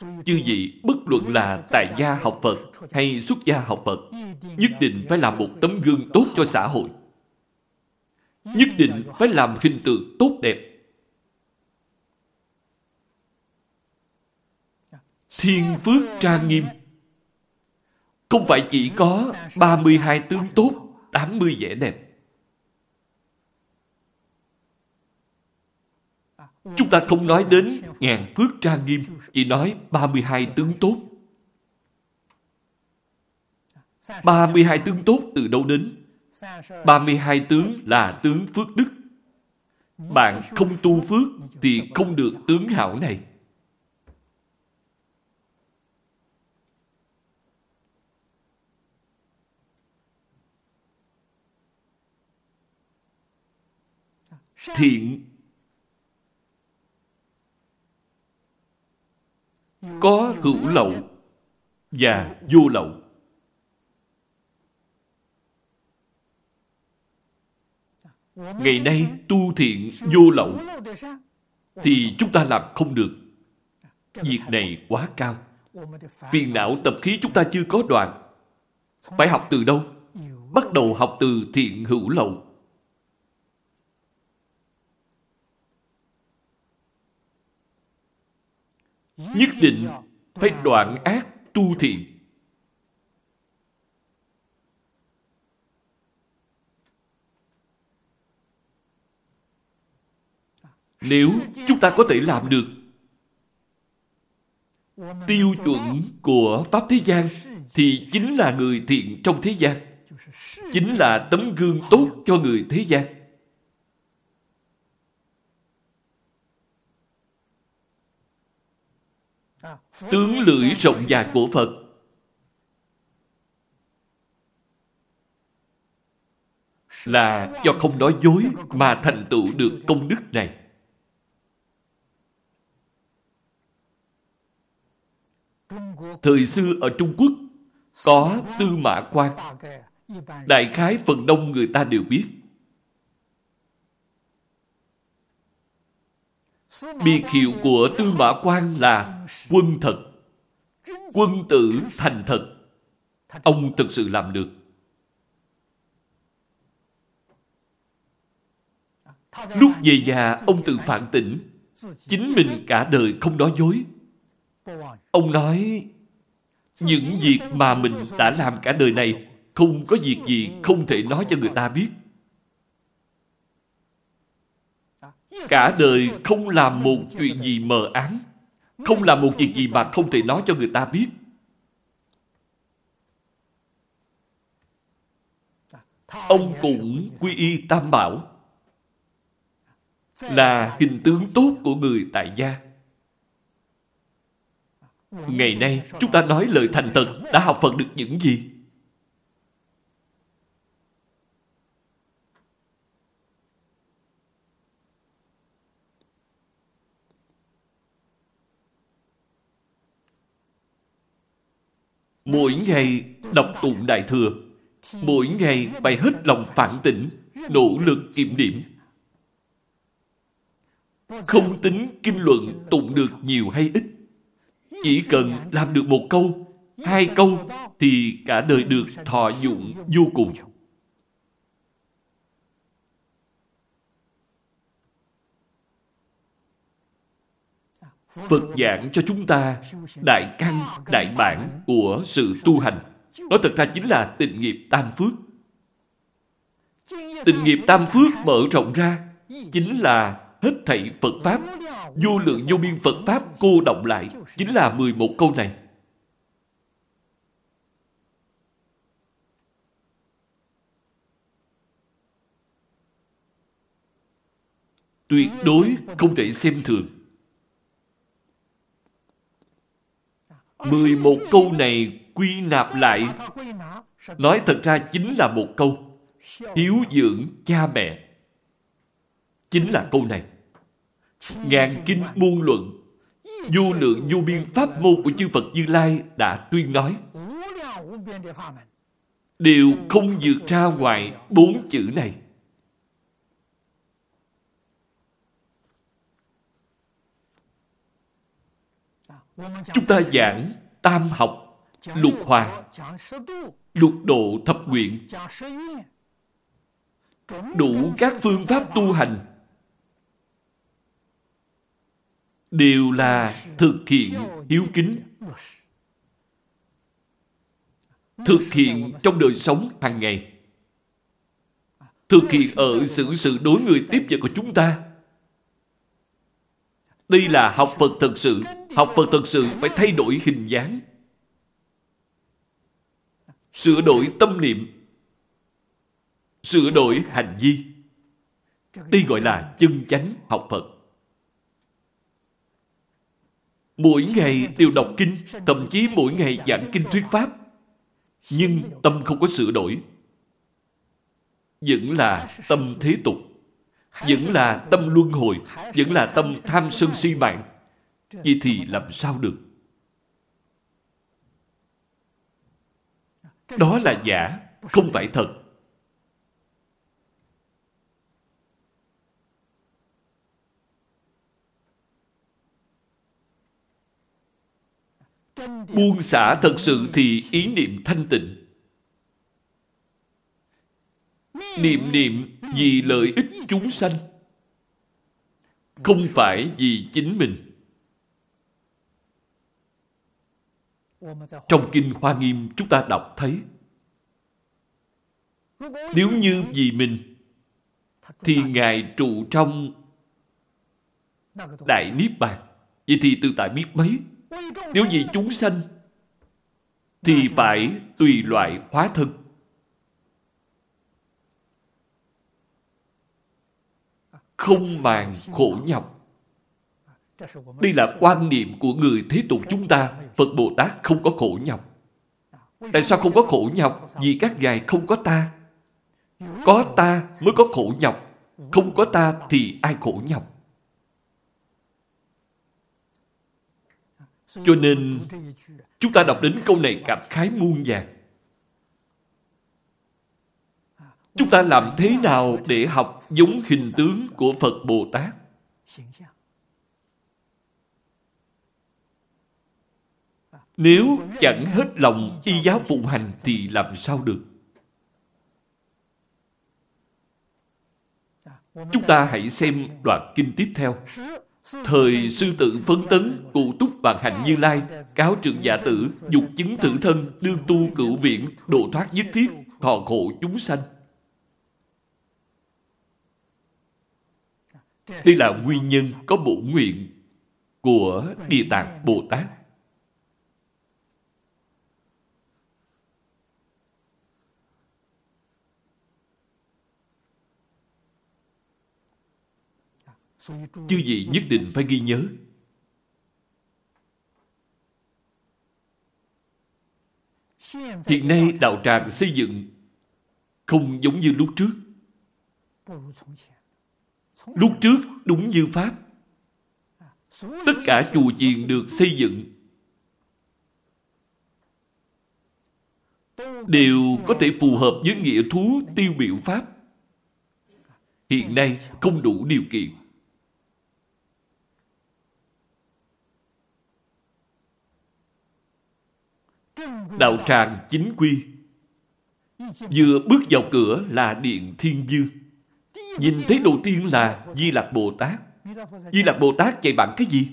Chư vị bất luận là tại gia học Phật hay xuất gia học Phật, nhất định phải làm một tấm gương tốt cho xã hội. Nhất định phải làm hình tượng tốt đẹp. Thiên phước trang nghiêm Không phải chỉ có 32 tướng tốt, 80 vẻ đẹp. Chúng ta không nói đến ngàn phước trang nghiêm, chỉ nói 32 tướng tốt. 32 tướng tốt từ đâu đến? 32 tướng là tướng phước đức. Bạn không tu phước thì không được tướng hảo này. Thiện có hữu lậu và vô lậu. Ngày nay tu thiện vô lậu thì chúng ta làm không được. Việc này quá cao. Phiền não tập khí chúng ta chưa có đoạn. Phải học từ đâu? Bắt đầu học từ thiện hữu lậu. Nhất định phải đoạn ác tu thiện. Nếu chúng ta có thể làm được tiêu chuẩn của Pháp thế gian, thì chính là người thiện trong thế gian. Chính là tấm gương tốt cho người thế gian. Tướng lưỡi rộng dài của Phật. Là do không nói dối mà thành tựu được công đức này. Thời xưa ở Trung Quốc, có tư mã quan. Đại khái phần đông người ta đều biết. Biệt hiệu của tư mã quan là quân thật. Quân tử thành thật. Ông thực sự làm được. Lúc về già, ông tự phản tỉnh. Chính mình cả đời không nói dối. Ông nói, Những việc mà mình đã làm cả đời này, không có việc gì không thể nói cho người ta biết. Cả đời không làm một chuyện gì mờ ám, không làm một việc gì mà không thể nói cho người ta biết. Ông cũng quy y tam bảo, là hình tướng tốt của người tại gia. Ngày nay, chúng ta nói lời thành thật đã học Phật được những gì? Mỗi ngày đọc tụng Đại Thừa, mỗi ngày phải hết lòng phản tỉnh, nỗ lực kiểm điểm. Không tính kinh luận tụng được nhiều hay ít. Chỉ cần làm được một câu, hai câu thì cả đời được thọ dụng vô cùng. Phật giảng cho chúng ta đại căn, đại bản của sự tu hành. Đó thật ra chính là tình nghiệp tam phước. Tình nghiệp tam phước mở rộng ra chính là hết thảy Phật Pháp, vô lượng vô biên Phật Pháp cô động lại, chính là 11 câu này. Tuyệt đối không thể xem thường. 11 câu này quy nạp lại, nói thật ra chính là một câu. Hiếu dưỡng cha mẹ. Chính là câu này. Ngàn kinh muôn luận, vô lượng vô biên pháp môn của chư Phật Như Lai đã tuyên nói. Đều không vượt ra ngoài bốn chữ này. Chúng ta giảng tam học, lục hòa, lục độ thập nguyện, đủ các phương pháp tu hành. Đều là thực hiện hiếu kính thực hiện trong đời sống hàng ngày thực hiện ở sự sự đối người tiếp vật của chúng ta. Đây là học Phật thật sự học Phật thật sự phải thay đổi hình dáng sửa đổi tâm niệm sửa đổi hành vi đây gọi là chân chánh học Phật Mỗi ngày đều đọc kinh, thậm chí mỗi ngày giảng kinh thuyết pháp. Nhưng tâm không có sửa đổi. Vẫn là tâm thế tục. Vẫn là tâm luân hồi. Vẫn là tâm tham sân si mạng. Vậy thì làm sao được? Đó là giả, không phải thật. Buông xả thật sự thì ý niệm thanh tịnh. Niệm niệm vì lợi ích chúng sanh. Không phải vì chính mình. Trong Kinh Hoa Nghiêm chúng ta đọc thấy Nếu như vì mình Thì Ngài trụ trong Đại Niết Bàn Vậy thì tự tại biết mấy nếu vì chúng sanh, thì phải tùy loại hóa thân. Không màng khổ nhọc. Đây là quan niệm của người thế tục chúng ta. Phật Bồ Tát không có khổ nhọc. Tại sao không có khổ nhọc? Vì các ngài không có ta. Có ta mới có khổ nhọc. Không có ta thì ai khổ nhọc? Cho nên, chúng ta đọc đến câu này cảm khái muôn vàng. Chúng ta làm thế nào để học giống hình tướng của Phật Bồ Tát? Nếu chẳng hết lòng y giáo phụng hành thì làm sao được? Chúng ta hãy xem đoạn kinh tiếp theo. Thời sư tử phấn tấn, cụ túc bàn hạnh như lai, cáo trường giả tử, dục chứng tự thân, đương tu cửu viện, độ thoát nhất thiết, thọ khổ chúng sanh. Đây là nguyên nhân có bổ nguyện của Địa Tạng Bồ Tát. Chư vị nhất định phải ghi nhớ. Hiện nay đạo tràng xây dựng không giống như lúc trước. Lúc trước đúng như Pháp. Tất cả chùa chiền được xây dựng đều có thể phù hợp với nghĩa thú tiêu biểu Pháp. Hiện nay không đủ điều kiện. Đạo tràng chính quy. Vừa bước vào cửa là Điện Thiên Dương. Nhìn thấy đầu tiên là Di Lạc Bồ Tát. Di Lạc Bồ Tát chạy bạn cái gì?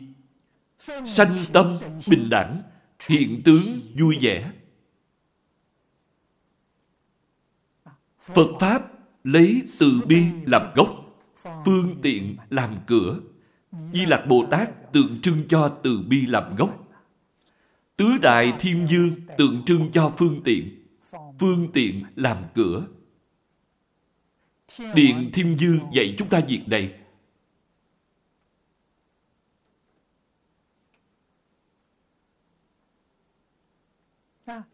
Sanh tâm, bình đẳng, hiện tướng, vui vẻ. Phật Pháp lấy từ bi làm gốc, phương tiện làm cửa. Di Lạc Bồ Tát tượng trưng cho từ bi làm gốc. Tứ Đại Thiên Dương tượng trưng cho phương tiện, phương tiện làm cửa. Điện Thiên Dương dạy chúng ta việc này.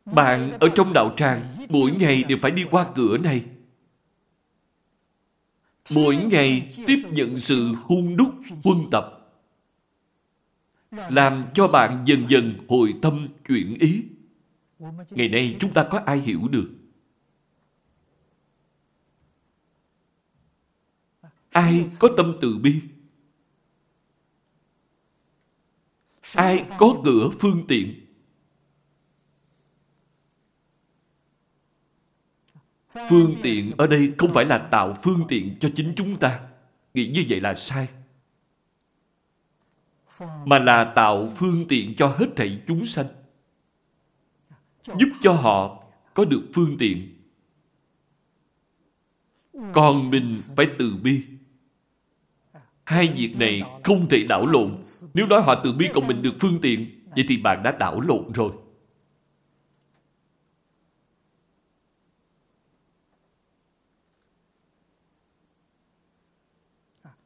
Bạn ở trong đạo tràng mỗi ngày đều phải đi qua cửa này. Mỗi ngày tiếp nhận sự hung đúc, huân tập làm cho bạn dần dần hồi tâm chuyển ý. Ngày nay chúng ta có ai hiểu được? Ai có tâm từ bi? Ai có cửa phương tiện? Phương tiện ở đây không phải là tạo phương tiện cho chính chúng ta. Nghĩ như vậy là sai mà là tạo phương tiện cho hết thảy chúng sanh. Giúp cho họ có được phương tiện. Còn mình phải từ bi. Hai việc này không thể đảo lộn. Nếu nói họ từ bi còn mình được phương tiện, vậy thì bạn đã đảo lộn rồi.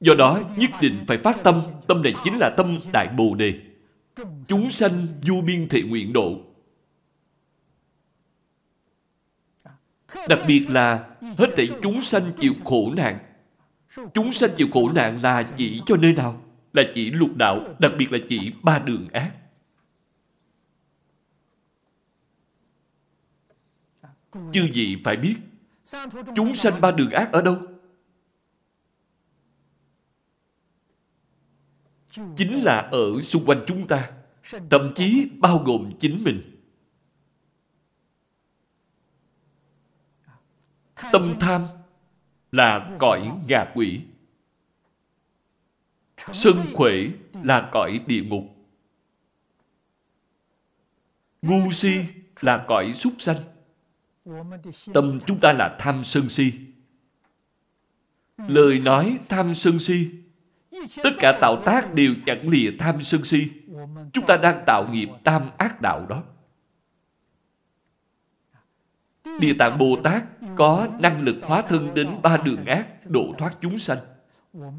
Do đó, nhất định phải phát tâm. Tâm này chính là tâm Đại Bồ Đề. Chúng sanh du biên thị nguyện độ. Đặc biệt là hết thảy chúng sanh chịu khổ nạn. Chúng sanh chịu khổ nạn là chỉ cho nơi nào? Là chỉ lục đạo, đặc biệt là chỉ ba đường ác. Chư vị phải biết, chúng sanh ba đường ác ở đâu? Chính là ở xung quanh chúng ta, thậm chí bao gồm chính mình. Tâm tham là cõi ngạ quỷ. Sân khuệ là cõi địa ngục. Ngu si là cõi súc sanh. Tâm chúng ta là tham sân si. Lời nói tham sân si Tất cả tạo tác đều chẳng lìa tham sân si. Chúng ta đang tạo nghiệp tam ác đạo đó. Địa Tạng Bồ Tát có năng lực hóa thân đến ba đường ác, độ thoát chúng sanh.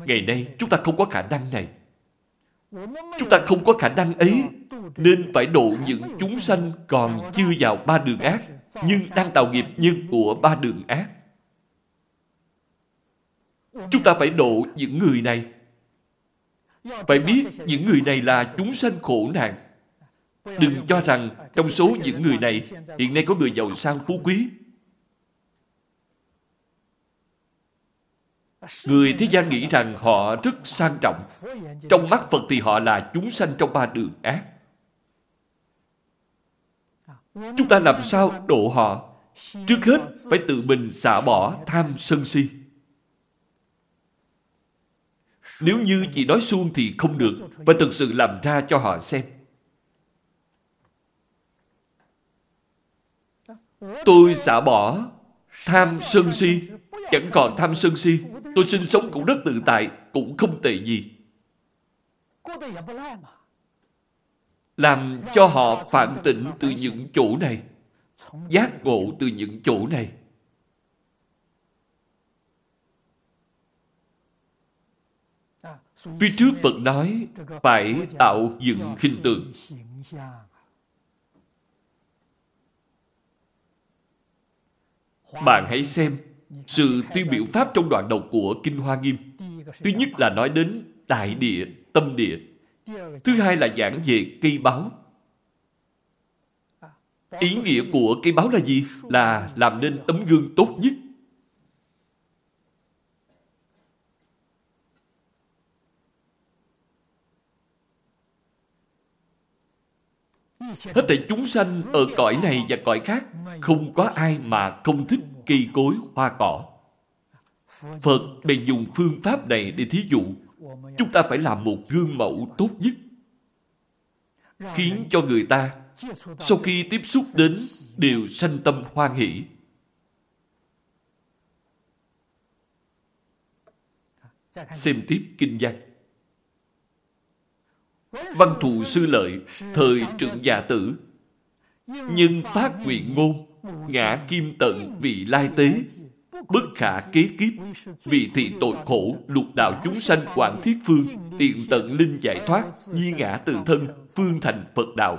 Ngày nay, chúng ta không có khả năng này. Chúng ta không có khả năng ấy, nên phải độ những chúng sanh còn chưa vào ba đường ác, nhưng đang tạo nghiệp nhân của ba đường ác. Chúng ta phải độ những người này phải biết những người này là chúng sanh khổ nạn. Đừng cho rằng trong số những người này hiện nay có người giàu sang phú quý. Người thế gian nghĩ rằng họ rất sang trọng. Trong mắt Phật thì họ là chúng sanh trong ba đường ác. Chúng ta làm sao độ họ? Trước hết phải tự mình xả bỏ tham sân si. Nếu như chỉ nói suông thì không được, phải thực sự làm ra cho họ xem. Tôi xả bỏ tham sân si, chẳng còn tham sân si. Tôi sinh sống cũng rất tự tại, cũng không tệ gì. Làm cho họ phản tỉnh từ những chỗ này, giác ngộ từ những chỗ này. Phía trước Phật nói phải tạo dựng hình tượng. Bạn hãy xem sự tiêu biểu pháp trong đoạn đầu của Kinh Hoa Nghiêm. Thứ nhất là nói đến đại địa, tâm địa. Thứ hai là giảng về cây báo. Ý nghĩa của cây báo là gì? Là làm nên tấm gương tốt nhất. Hết thảy chúng sanh ở cõi này và cõi khác, không có ai mà không thích cây cối, hoa cỏ. Phật bèn dùng phương pháp này để thí dụ, chúng ta phải làm một gương mẫu tốt nhất, khiến cho người ta sau khi tiếp xúc đến đều sanh tâm hoan hỷ. Xem tiếp kinh văn. Văn thù sư lợi, thời trượng già tử, nhân phát nguyện ngôn, ngã kim tận vị lai tế, bất khả kế kiếp, vì thị tội khổ, lục đạo chúng sanh quảng thiết phương, tiện tận linh giải thoát, nhi ngã tự thân, phương thành Phật đạo.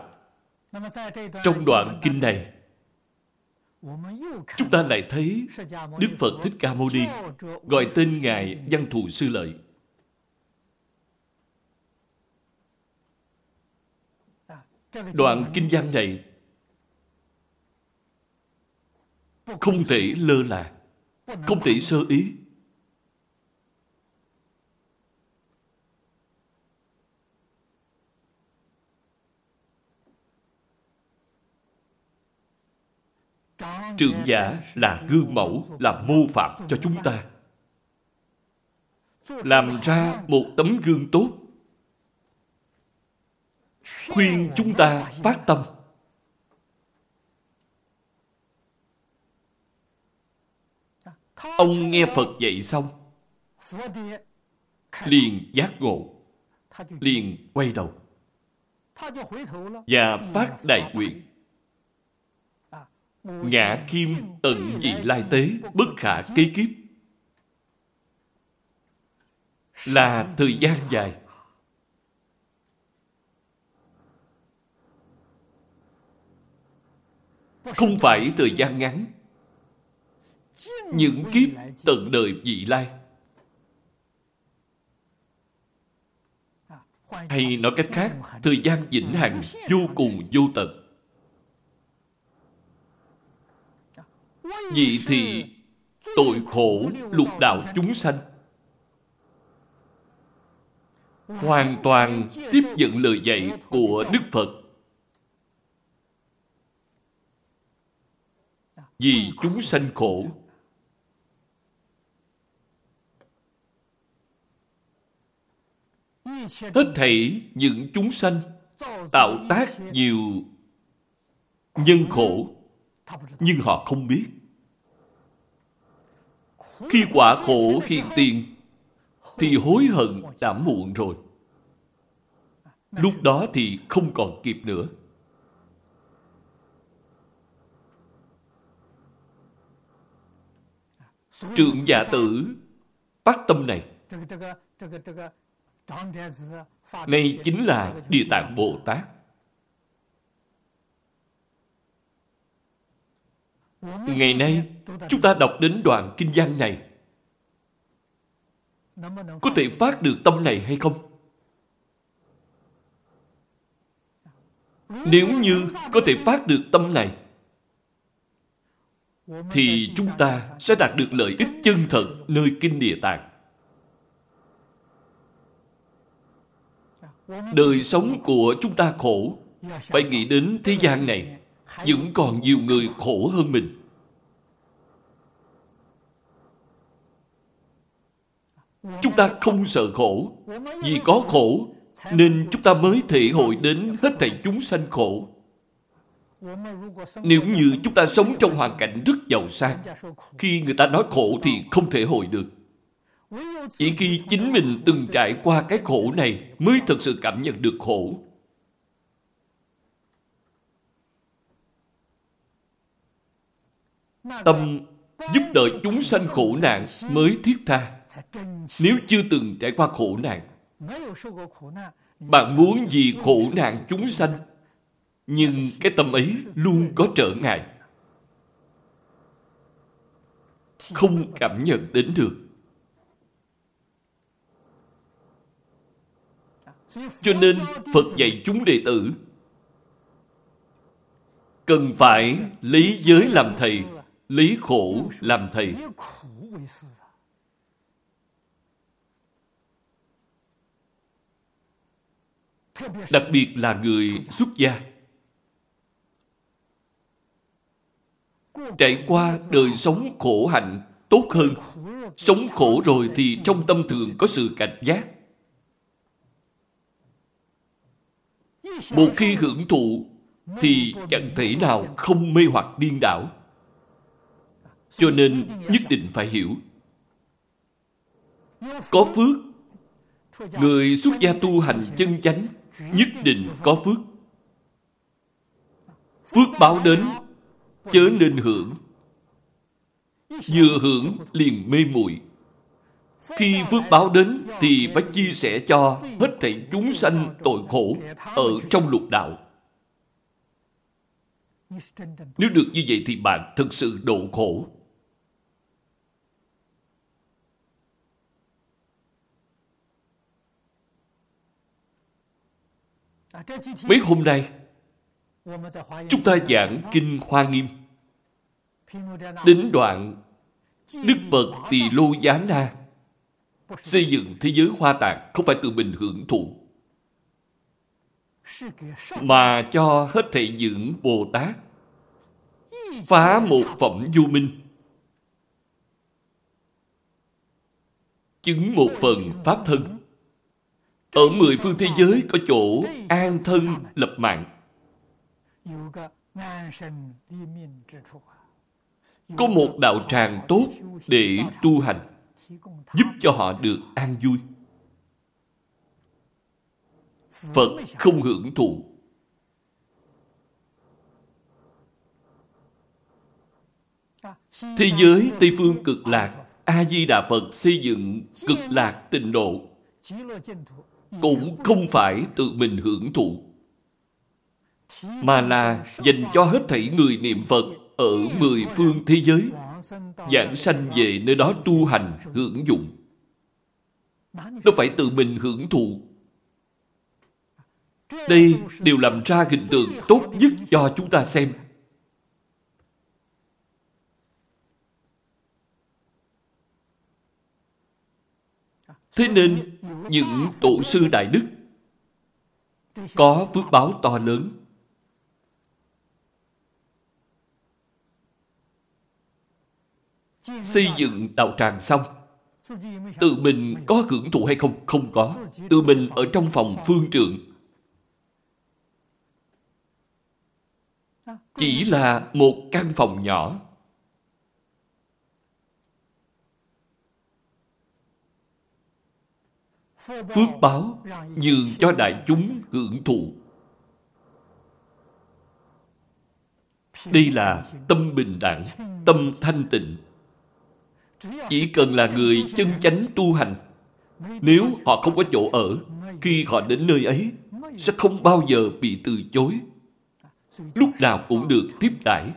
Trong đoạn kinh này, chúng ta lại thấy Đức Phật Thích Ca Mâu Ni gọi tên Ngài Văn Thù Sư Lợi. Đoạn kinh văn này không thể lơ là, không thể sơ ý. Trưởng giả là gương mẫu, là mô phạm cho chúng ta. Làm ra một tấm gương tốt khuyên chúng ta phát tâm. Ông nghe Phật dạy xong, liền giác ngộ, liền quay đầu và phát đại nguyện. Ngã kim tận dị lai tế, bất khả kế kiếp. Là thời gian dài Không phải thời gian ngắn. Những kiếp tận đời vị lai. Hay nói cách khác, thời gian vĩnh hằng vô cùng vô tận. Vì thì tội khổ lục đạo chúng sanh hoàn toàn tiếp nhận lời dạy của Đức Phật vì chúng sanh khổ. Hết thảy những chúng sanh tạo tác nhiều nhân khổ, nhưng họ không biết. Khi quả khổ hiện tiền, thì hối hận đã muộn rồi. Lúc đó thì không còn kịp nữa. Trượng giả tử phát tâm này. Đây chính là Địa Tạng Bồ Tát. Ngày nay, chúng ta đọc đến đoạn kinh văn này. Có thể phát được tâm này hay không? Nếu như có thể phát được tâm này, thì chúng ta sẽ đạt được lợi ích chân thật nơi Kinh Địa Tạng. Đời sống của chúng ta khổ, phải nghĩ đến thế gian này, vẫn còn nhiều người khổ hơn mình. Chúng ta không sợ khổ. Vì có khổ, nên chúng ta mới thể hội đến hết thảy chúng sanh khổ. Nếu như chúng ta sống trong hoàn cảnh rất giàu sang, khi người ta nói khổ thì không thể hồi được. Chỉ khi chính mình từng trải qua cái khổ này mới thật sự cảm nhận được khổ. Tâm giúp đỡ chúng sanh khổ nạn mới thiết tha. Nếu chưa từng trải qua khổ nạn, bạn muốn gì khổ nạn chúng sanh, nhưng cái tâm ấy luôn có trở ngại. Không cảm nhận đến được. Cho nên Phật dạy chúng đệ tử cần phải lý giới làm thầy, lý khổ làm thầy. Đặc biệt là người xuất gia. Trải qua đời sống khổ hạnh tốt hơn. Sống khổ rồi thì trong tâm thường có sự cảnh giác. Một khi hưởng thụ thì chẳng thể nào không mê hoặc điên đảo. Cho nên nhất định phải hiểu. Có phước, người xuất gia tu hành chân chánh nhất định có phước. Phước báo đến, chớ nên hưởng. Vừa hưởng liền mê muội khi phước báo đến thì phải chia sẻ cho hết thảy chúng sanh tội khổ ở trong lục đạo. Nếu được như vậy thì bạn thực sự độ khổ. Mấy hôm nay, chúng ta giảng Kinh Hoa Nghiêm. Đến đoạn Đức Phật Tỳ Lô Giá Na. Xây dựng thế giới hoa tạng không phải tự mình hưởng thụ mà cho hết thảy những Bồ Tát phá một phẩm du minh. Chứng một phần pháp thân. ở mười phương thế giới có chỗ an thân lập mạng có một đạo tràng tốt để tu hành giúp cho họ được an vui. Phật không hưởng thụ. Thế giới Tây Phương cực lạc, A-di-đà Phật xây dựng cực lạc tịnh độ cũng không phải tự mình hưởng thụ, mà là dành cho hết thảy người niệm Phật ở mười phương thế giới giảng sanh về nơi đó tu hành, hưởng dụng. Nó phải tự mình hưởng thụ. Đây đều làm ra hình tượng tốt nhất cho chúng ta xem. Thế nên, những tổ sư Đại Đức có phước báo to lớn xây dựng đạo tràng xong, tự mình có hưởng thụ hay không? Không có. Tự mình ở trong phòng phương trượng chỉ là một căn phòng nhỏ. Phước báo nhường cho đại chúng hưởng thụ. Đây là tâm bình đẳng, tâm thanh tịnh chỉ cần là người chân chánh tu hành, nếu họ không có chỗ ở, khi họ đến nơi ấy, sẽ không bao giờ bị từ chối. Lúc nào cũng được tiếp đãi,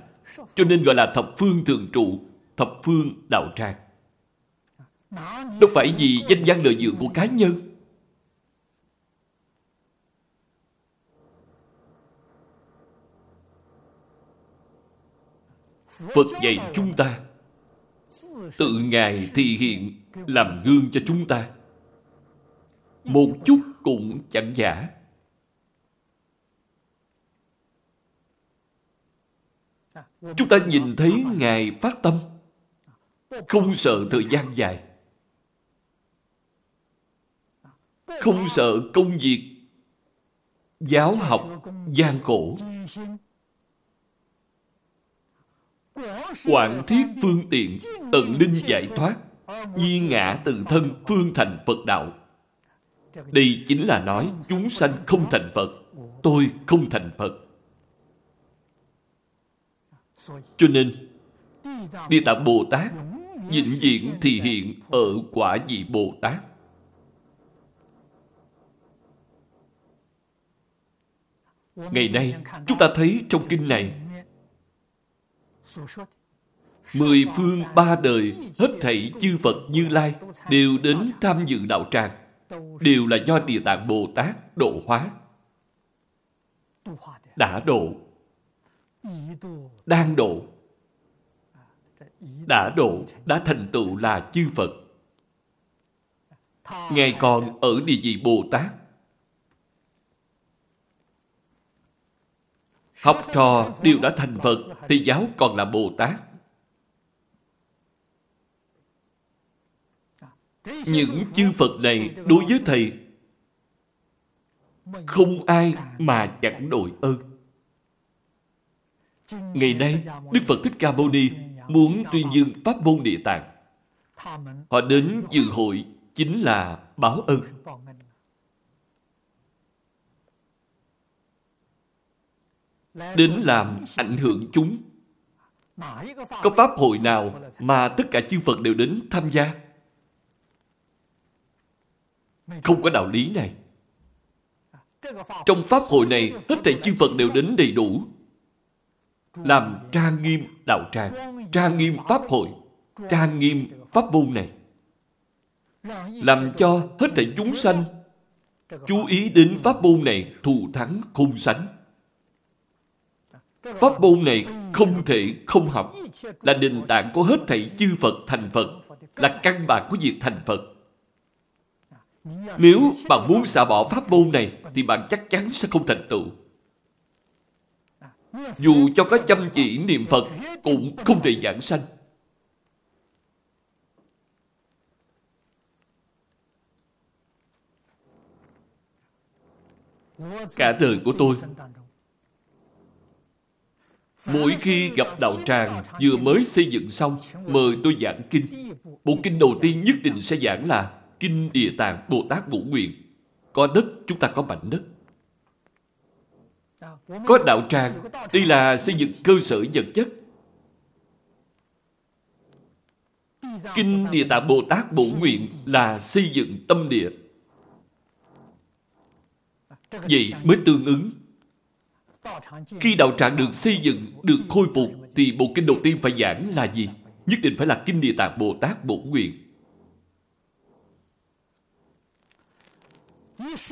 cho nên gọi là thập phương thường trụ, thập phương đạo tràng. Đâu phải vì danh văn lợi dưỡng của cá nhân. Phật dạy chúng ta tự Ngài thị hiện làm gương cho chúng ta. Một chút cũng chẳng giả. Chúng ta nhìn thấy Ngài phát tâm, không sợ thời gian dài. không sợ công việc giáo học gian khổ Quản thiết phương tiện, tận linh giải thoát, nhi ngã từ thân phương thành Phật đạo. Đây chính là nói chúng sanh không thành Phật, tôi không thành Phật. Cho nên, Địa Tạng Bồ Tát vĩnh viễn thì hiện ở quả vị Bồ Tát. Ngày nay, chúng ta thấy trong kinh này Mười phương ba đời, hết thảy chư Phật Như Lai đều đến tham dự đạo tràng, đều là do Địa Tạng Bồ Tát độ hóa. Đã độ, đang độ, đã độ, đã thành tựu là chư Phật. Ngài còn ở địa vị Bồ Tát. Học trò đều đã thành Phật, thì giáo còn là Bồ Tát. Những chư Phật này đối với Thầy không ai mà chẳng đội ơn. Ngày nay, Đức Phật Thích Ca Mâu Ni muốn tuyên dương Pháp môn Địa Tạng. Họ đến dự hội chính là báo ơn. Đến làm ảnh hưởng chúng. Có Pháp hội nào mà tất cả chư Phật đều đến tham gia? Không có đạo lý này. Trong Pháp hội này, hết thảy chư Phật đều đến đầy đủ. Làm trang nghiêm đạo tràng, trang nghiêm Pháp hội, trang nghiêm Pháp môn này. Làm cho hết thảy chúng sanh chú ý đến Pháp môn này thù thắng khung sánh. Pháp môn này không thể không học, là nền tảng của hết thảy chư Phật thành Phật, là căn bản của việc thành Phật. Nếu bạn muốn xả bỏ pháp môn này, thì bạn chắc chắn sẽ không thành tựu. Dù cho có chăm chỉ niệm Phật, cũng không thể giảng sanh. Cả đời của tôi, mỗi khi gặp đạo tràng vừa mới xây dựng xong, mời tôi giảng kinh. Bộ kinh đầu tiên nhất định sẽ giảng là Kinh Địa Tạng Bồ Tát Bổ Nguyện. Có đất, chúng ta có mảnh đất. Có đạo tràng, đây là xây dựng cơ sở vật chất. Kinh Địa Tạng Bồ Tát Bổ Nguyện là xây dựng tâm địa. Vậy mới tương ứng. Khi đạo tràng được xây dựng, được khôi phục, thì bộ kinh đầu tiên phải giảng là gì? Nhất định phải là Kinh Địa Tạng Bồ Tát Bổ Nguyện.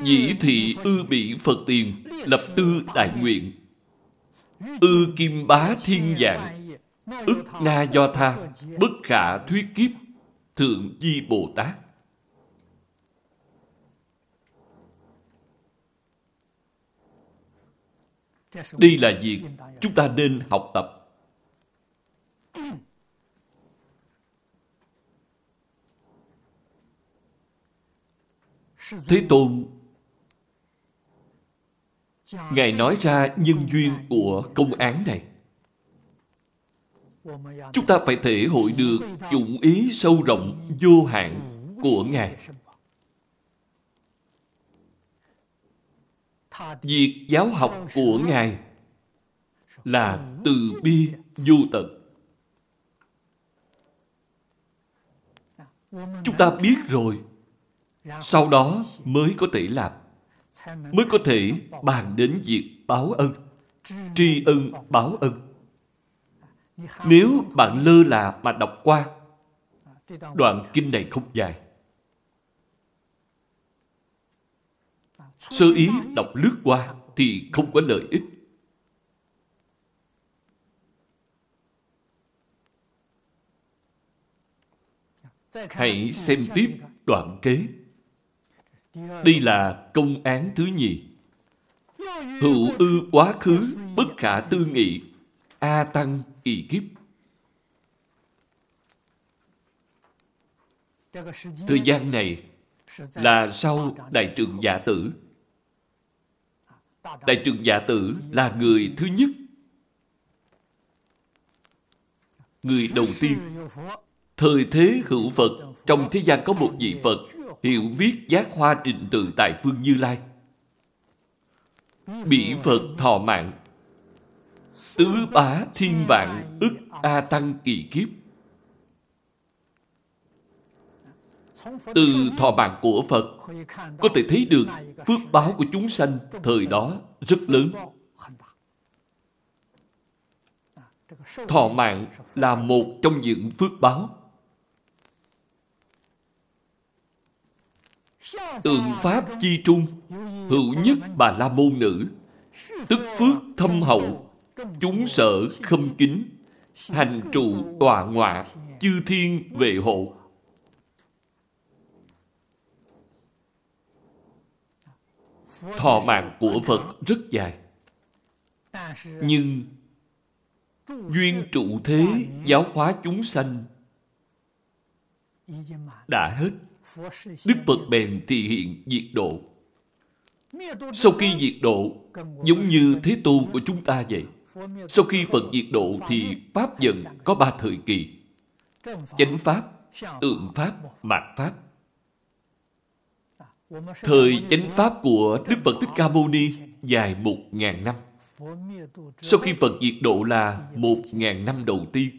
Dĩ thị ư bị Phật tiền, lập tư đại nguyện. Ư kim bá thiên dạng, ức na do tha, bất khả thuyết kiếp, thượng di Bồ Tát. Đây là việc chúng ta nên học tập. Thế Tôn Ngài nói ra nhân duyên của công án này. Chúng ta phải thể hội được dụng ý sâu rộng vô hạn của Ngài. Việc giáo học của Ngài là từ bi vô tận. Chúng ta biết rồi sau đó mới có thể làm, mới có thể bàn đến việc báo ân, tri ân báo ân. Nếu bạn lơ là mà đọc qua, đoạn kinh này không dài. Sơ ý đọc lướt qua thì không có lợi ích. Hãy xem tiếp đoạn kế. Đây là công án thứ nhì. Hữu ư quá khứ, bất khả tư nghị, A tăng y kiếp. Thời gian này là sau Đại trưởng giả Tử. Đại trưởng giả Tử là người thứ nhất. Người đầu tiên. Thời thế hữu Phật, trong thế gian có một vị Phật hiểu viết giác hoa trình tự tại phương Như Lai. bỉ Phật thọ mạng, tứ bá thiên vạn ức A Tăng kỳ kiếp. Từ thọ mạng của Phật, có thể thấy được phước báo của chúng sanh thời đó rất lớn. Thọ mạng là một trong những phước báo. Tượng Pháp chi trung, hữu nhất bà la môn nữ, tức phước thâm hậu, chúng sở khâm kính, hành trụ tòa ngọa, chư thiên vệ hộ. Thọ mạng của Phật rất dài. Nhưng duyên trụ thế giáo hóa chúng sanh đã hết. Đức Phật bèn thị hiện diệt độ. Sau khi diệt độ, giống như Thế Tu của chúng ta vậy. Sau khi Phật diệt độ thì Pháp dần có ba thời kỳ. Chánh Pháp, Tượng Pháp, Mạt Pháp. Thời chánh Pháp của Đức Phật Thích Ca Mâu Ni dài một ngàn năm. Sau khi Phật diệt độ là một ngàn năm đầu tiên.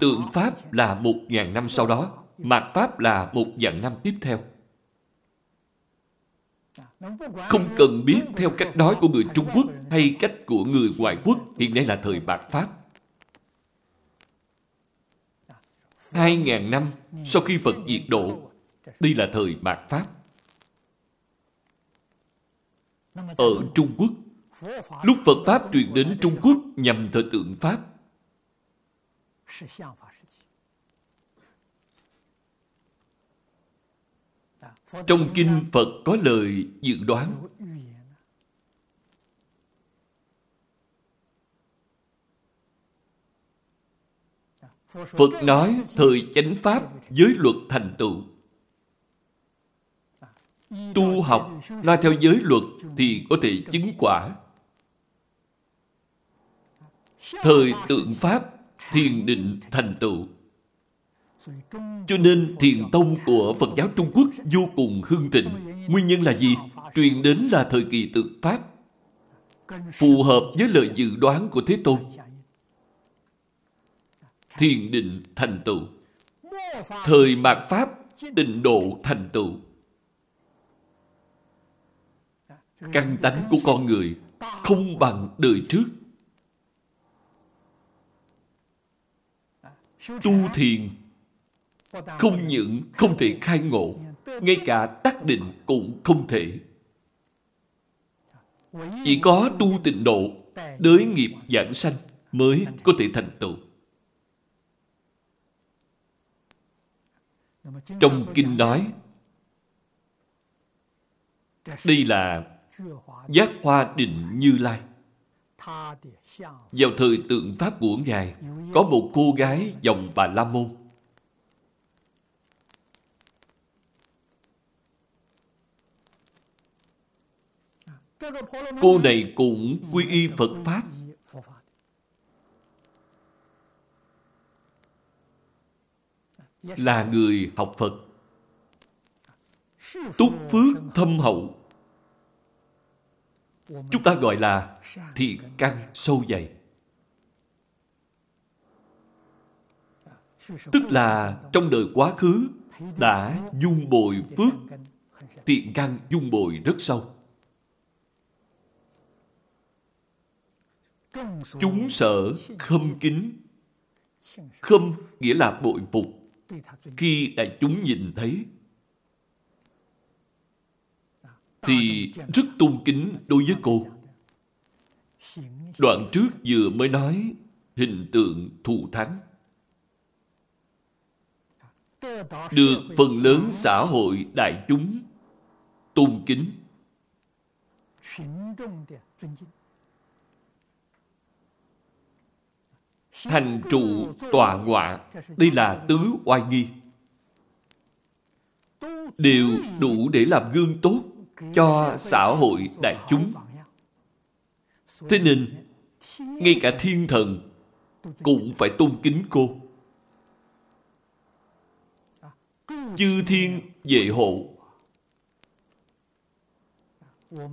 Tượng Pháp là một ngàn năm sau đó. Mạt Pháp là một vạn năm tiếp theo. Không cần biết theo cách nói của người Trung Quốc hay cách của người ngoại quốc, hiện nay là thời Mạt Pháp. Hai ngàn năm sau khi Phật diệt độ, đây là thời Mạt Pháp. Ở Trung Quốc, lúc Phật Pháp truyền đến Trung Quốc nhằm thờ tượng Pháp, Trong kinh Phật có lời dự đoán. Phật nói thời chánh pháp giới luật thành tựu. Tu học nói theo giới luật thì có thể chứng quả. Thời tượng pháp, thiền định thành tựu. Cho nên thiền tông của Phật giáo Trung Quốc vô cùng hưng thịnh. Nguyên nhân là gì? Truyền đến là thời kỳ tượng Pháp. Phù hợp với lời dự đoán của Thế Tôn. Thiền định thành tựu. Thời mạt Pháp, định độ thành tựu. Căn tánh của con người không bằng đời trước. Tu thiền không những không thể khai ngộ, ngay cả tác định cũng không thể. Chỉ có tu tịnh độ, đới nghiệp giảng sanh mới có thể thành tựu. Trong kinh nói, đây là giác hoa định như lai. Vào thời tượng Pháp của Ngài, có một cô gái dòng Bà La Môn. Cô này cũng quy y Phật Pháp. Là người học Phật. Túc phước thâm hậu. Chúng ta gọi là thiện căn sâu dày. Tức là trong đời quá khứ đã dung bồi phước, thiện căn dung bồi rất sâu. Chúng sợ khâm kính. Khâm nghĩa là bội phục. Khi đại chúng nhìn thấy, thì rất tôn kính đối với cô. Đoạn trước vừa mới nói hình tượng thù thắng. Được phần lớn xã hội đại chúng tôn kính thành trụ tòa ngọa. Đây là tứ oai nghi. đều đủ để làm gương tốt cho xã hội đại chúng. Thế nên, ngay cả thiên thần cũng phải tôn kính cô. Chư thiên vệ hộ.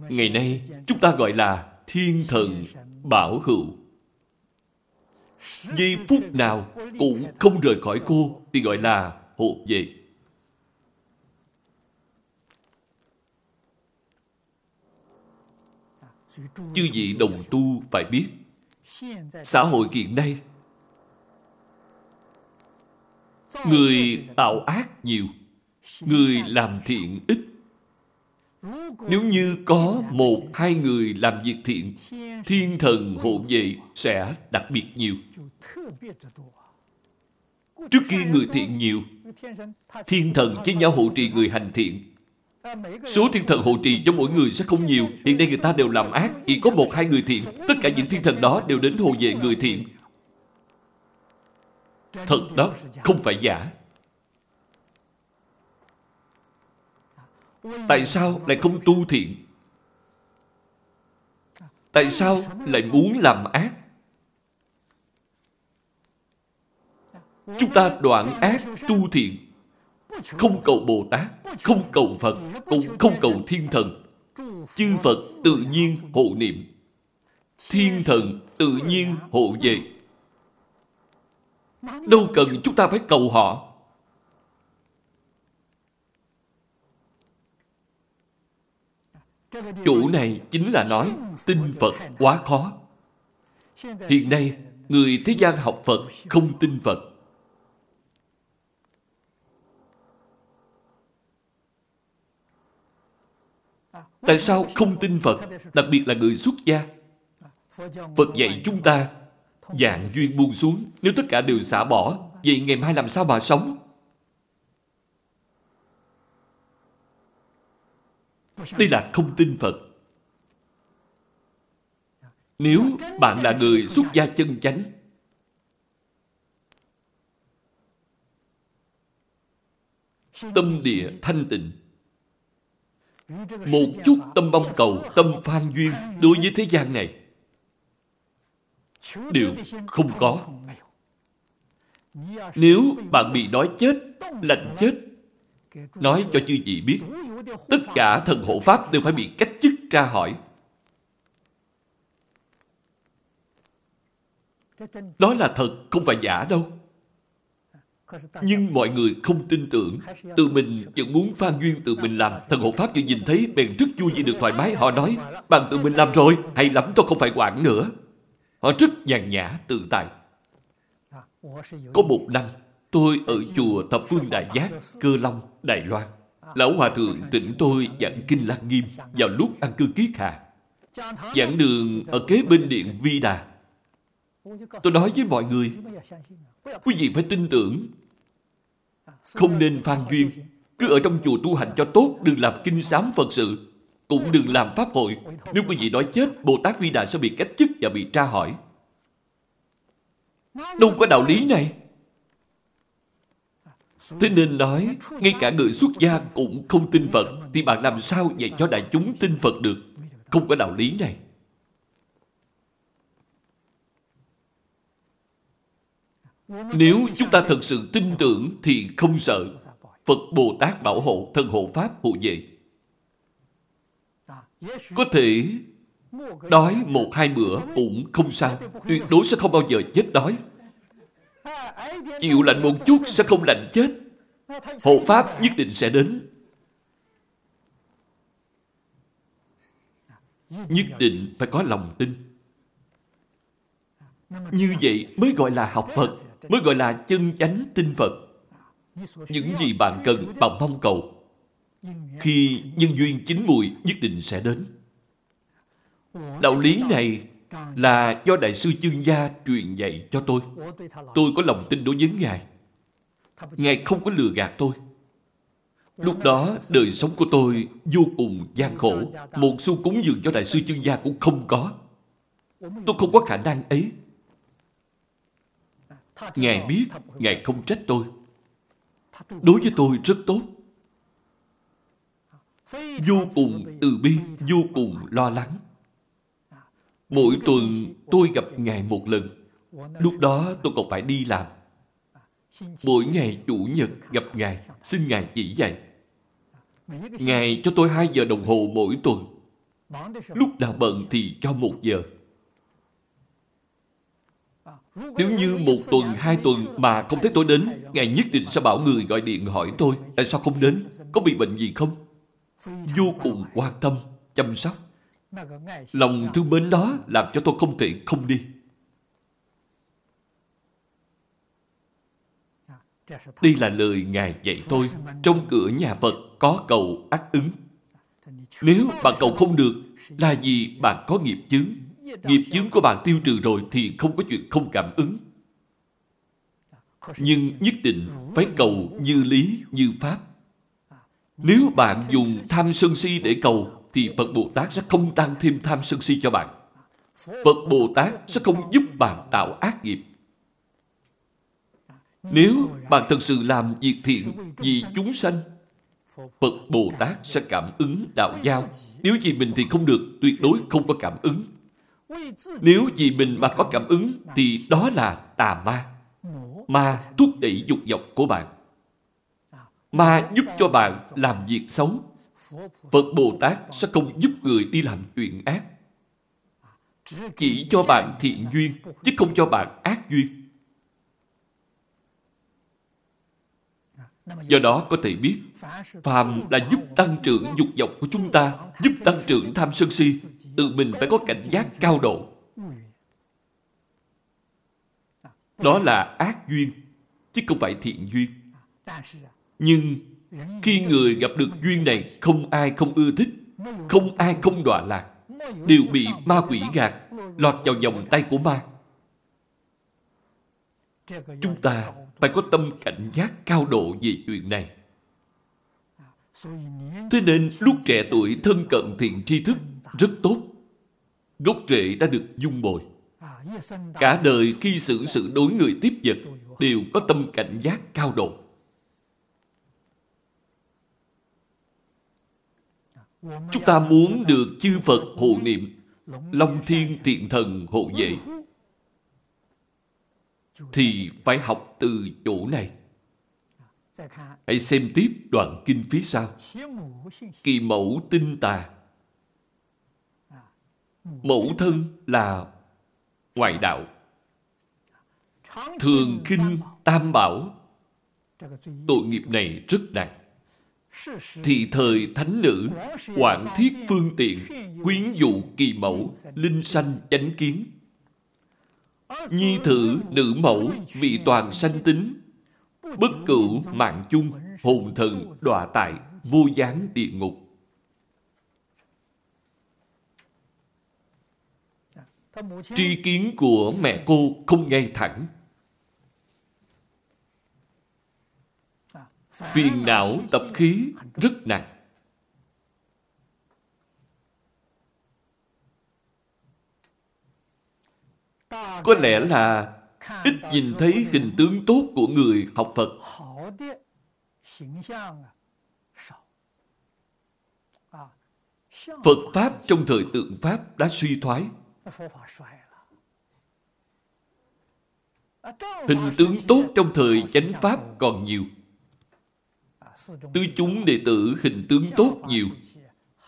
Ngày nay, chúng ta gọi là thiên thần bảo hữu. Giây phút nào cũng không rời khỏi cô thì gọi là hộ vệ. Chư vị đồng tu phải biết, xã hội hiện nay, người tạo ác nhiều, người làm thiện ít. Nếu như có một hai người làm việc thiện, thiên thần hộ vệ sẽ đặc biệt nhiều. Trước khi người thiện nhiều, thiên thần chế nhau hộ trì người hành thiện. Số thiên thần hộ trì cho mỗi người sẽ không nhiều. Hiện nay người ta đều làm ác, chỉ có một hai người thiện. Tất cả những thiên thần đó đều đến hộ vệ người thiện. Thật đó, không phải giả. Tại sao lại không tu thiện? Tại sao lại muốn làm ác? Chúng ta đoạn ác tu thiện. Không cầu Bồ Tát, không cầu Phật, cũng không cầu thiên thần. Chư Phật tự nhiên hộ niệm. Thiên thần tự nhiên hộ vệ. Đâu cần chúng ta phải cầu họ. Chủ này chính là nói tin Phật quá khó. Hiện nay, người thế gian học Phật không tin Phật. Tại sao không tin Phật, đặc biệt là người xuất gia? Phật dạy chúng ta, dạng duyên buông xuống, nếu tất cả đều xả bỏ, vậy ngày mai làm sao mà sống? Đây là không tin Phật. Nếu bạn là người xuất gia chân chánh, tâm địa thanh tịnh, một chút tâm mong cầu, tâm phan duyên đối với thế gian này đều không có. Nếu bạn bị đói chết, lạnh chết, nói cho chư vị biết, tất cả thần hộ pháp đều phải bị cách chức tra hỏi. Đó là thật, không phải giả đâu. Nhưng mọi người không tin tưởng, tự mình vẫn muốn phan duyên tự mình làm. Thần hộ pháp vừa nhìn thấy bèn rất vui vì được thoải mái. Họ nói, bạn tự mình làm rồi, hay lắm tôi không phải quản nữa. Họ rất nhàn nhã, tự tại. Có một năm, tôi ở chùa Thập Phương Đại Giác, Cơ Long, Đài Loan. Lão Hòa Thượng tỉnh tôi giảng Kinh Lăng Nghiêm vào lúc ăn cư kiết hạ. Giảng đường ở kế bên điện Vi Đà. Tôi nói với mọi người, quý vị phải tin tưởng. Không nên phan duyên. Cứ ở trong chùa tu hành cho tốt, đừng làm kinh sám Phật sự. Cũng đừng làm pháp hội. Nếu quý vị nói chết, Bồ Tát Vi Đà sẽ bị cách chức và bị tra hỏi. Đâu có đạo lý này. Thế nên nói, ngay cả người xuất gia cũng không tin Phật, thì bạn làm sao dạy cho đại chúng tin Phật được? Không có đạo lý này. Nếu chúng ta thật sự tin tưởng thì không sợ. Phật Bồ Tát bảo hộ, thân hộ Pháp hộ vệ. Có thể đói một hai bữa cũng không sao. Tuyệt đối sẽ không bao giờ chết đói. Chịu lạnh một chút sẽ không lạnh chết. Hộ Pháp nhất định sẽ đến. Nhất định phải có lòng tin. Như vậy mới gọi là học Phật, mới gọi là chân chánh tinh Phật. Những gì bạn cần, bạn mong cầu, khi nhân duyên chín mùi nhất định sẽ đến. Đạo lý này là do Đại sư Chương Gia truyền dạy cho tôi. Tôi có lòng tin đối với Ngài. Ngài không có lừa gạt tôi. Lúc đó, đời sống của tôi vô cùng gian khổ. Một xu cúng dường cho Đại sư Chương Gia cũng không có. Tôi không có khả năng ấy. Ngài biết, Ngài không trách tôi. Đối với tôi rất tốt. vô cùng từ bi, vô cùng lo lắng. Mỗi tuần tôi gặp Ngài một lần. Lúc đó tôi còn phải đi làm. Mỗi ngày Chủ nhật gặp Ngài, xin Ngài chỉ dạy. Ngài cho tôi hai giờ đồng hồ mỗi tuần. Lúc nào bận thì cho một giờ. Nếu như một tuần, hai tuần mà không thấy tôi đến, Ngài nhất định sẽ bảo người gọi điện hỏi tôi tại sao không đến, có bị bệnh gì không? Vô cùng quan tâm, chăm sóc. Lòng thương mến đó làm cho tôi không thể không đi. Đây là lời Ngài dạy tôi. Trong cửa nhà Phật có cầu ác ứng. Nếu bạn cầu không được, là vì bạn có nghiệp chướng. Nghiệp chướng của bạn tiêu trừ rồi thì không có chuyện không cảm ứng. Nhưng nhất định phải cầu như lý, như pháp. Nếu bạn dùng tham sân si để cầu, thì Phật Bồ Tát sẽ không tăng thêm tham sân si cho bạn. Phật Bồ Tát sẽ không giúp bạn tạo ác nghiệp. Nếu bạn thật sự làm việc thiện vì chúng sanh, Phật Bồ Tát sẽ cảm ứng đạo giao. Nếu vì mình thì không được, tuyệt đối không có cảm ứng. Nếu vì mình mà có cảm ứng, thì đó là tà ma. Ma thúc đẩy dục vọng của bạn. Ma giúp cho bạn làm việc xấu. Phật Bồ Tát sẽ không giúp người đi làm chuyện ác. Chỉ cho bạn thiện duyên, chứ không cho bạn ác duyên. Do đó có thể biết, phàm là giúp tăng trưởng dục vọng của chúng ta, giúp tăng trưởng tham sân si, tự mình phải có cảnh giác cao độ. Đó là ác duyên, chứ không phải thiện duyên. Nhưng khi người gặp được duyên này, không ai không ưa thích, không ai không đọa lạc, đều bị ma quỷ gạt, lọt vào vòng tay của ma. Chúng ta phải có tâm cảnh giác cao độ về chuyện này. Thế nên lúc trẻ tuổi thân cận thiện tri thức rất tốt. Gốc rễ đã được dung bồi. Cả đời khi xử sự đối người tiếp vật đều có tâm cảnh giác cao độ. Chúng ta muốn được chư Phật hộ niệm, Long Thiên Thiện Thần hộ vệ, thì phải học từ chỗ này. Hãy xem tiếp đoạn kinh phía sau. Kỳ mẫu tinh tà. Mẫu thân là ngoại đạo. Thường kinh tam bảo. Tội nghiệp này rất nặng. Thì thời thánh nữ, quản thiết phương tiện, quyến dụ kỳ mẫu, linh sanh chánh kiến Nhi thử nữ mẫu vị toàn sanh tính Bất cửu mạng chung Hồn thần đọa tại Vô gián địa ngục Tri kiến của mẹ cô không ngay thẳng. Phiền não tập khí rất nặng. Có lẽ là ít nhìn thấy hình tướng tốt của người học Phật. Phật Pháp trong thời tượng Pháp đã suy thoái. Hình tướng tốt trong thời chánh Pháp còn nhiều. Tứ chúng đệ tử hình tướng tốt nhiều.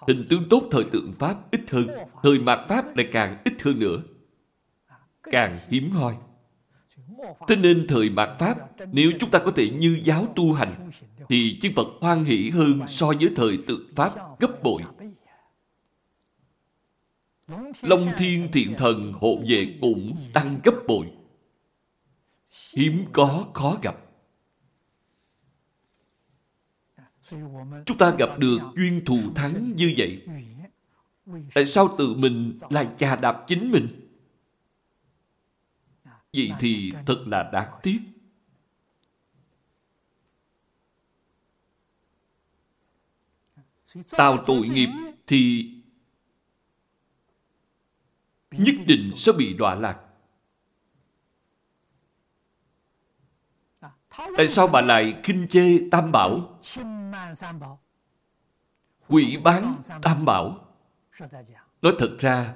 Hình tướng tốt thời tượng Pháp ít hơn. Thời mạt Pháp lại càng ít hơn nữa càng hiếm hoi. Thế nên thời mạt Pháp, nếu chúng ta có thể như giáo tu hành, thì chư Phật hoan hỷ hơn so với thời tượng Pháp gấp bội. Long Thiên Thiện Thần hộ vệ cũng tăng gấp bội. Hiếm có, khó gặp. Chúng ta gặp được duyên thù thắng như vậy. Tại sao tự mình lại chà đạp chính mình? Vậy thì thật là đáng tiếc. Tạo tội nghiệp thì nhất định sẽ bị đọa lạc. Tại sao bà lại khinh chê tam bảo? quỷ bán tam bảo. Nói thật ra,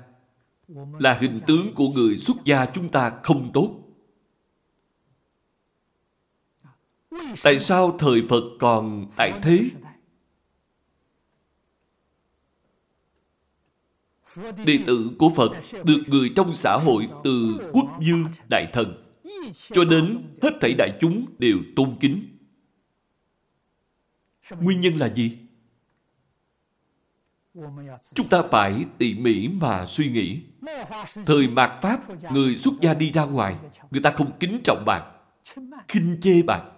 là hình tướng của người xuất gia chúng ta không tốt. Tại sao thời Phật còn tại thế? Đệ tử của Phật được người trong xã hội từ quốc dương đại thần cho đến hết thảy đại chúng đều tôn kính. Nguyên nhân là gì? Chúng ta phải tỉ mỉ mà suy nghĩ. Thời mạt Pháp, người xuất gia đi ra ngoài, người ta không kính trọng bạn, khinh chê bạn.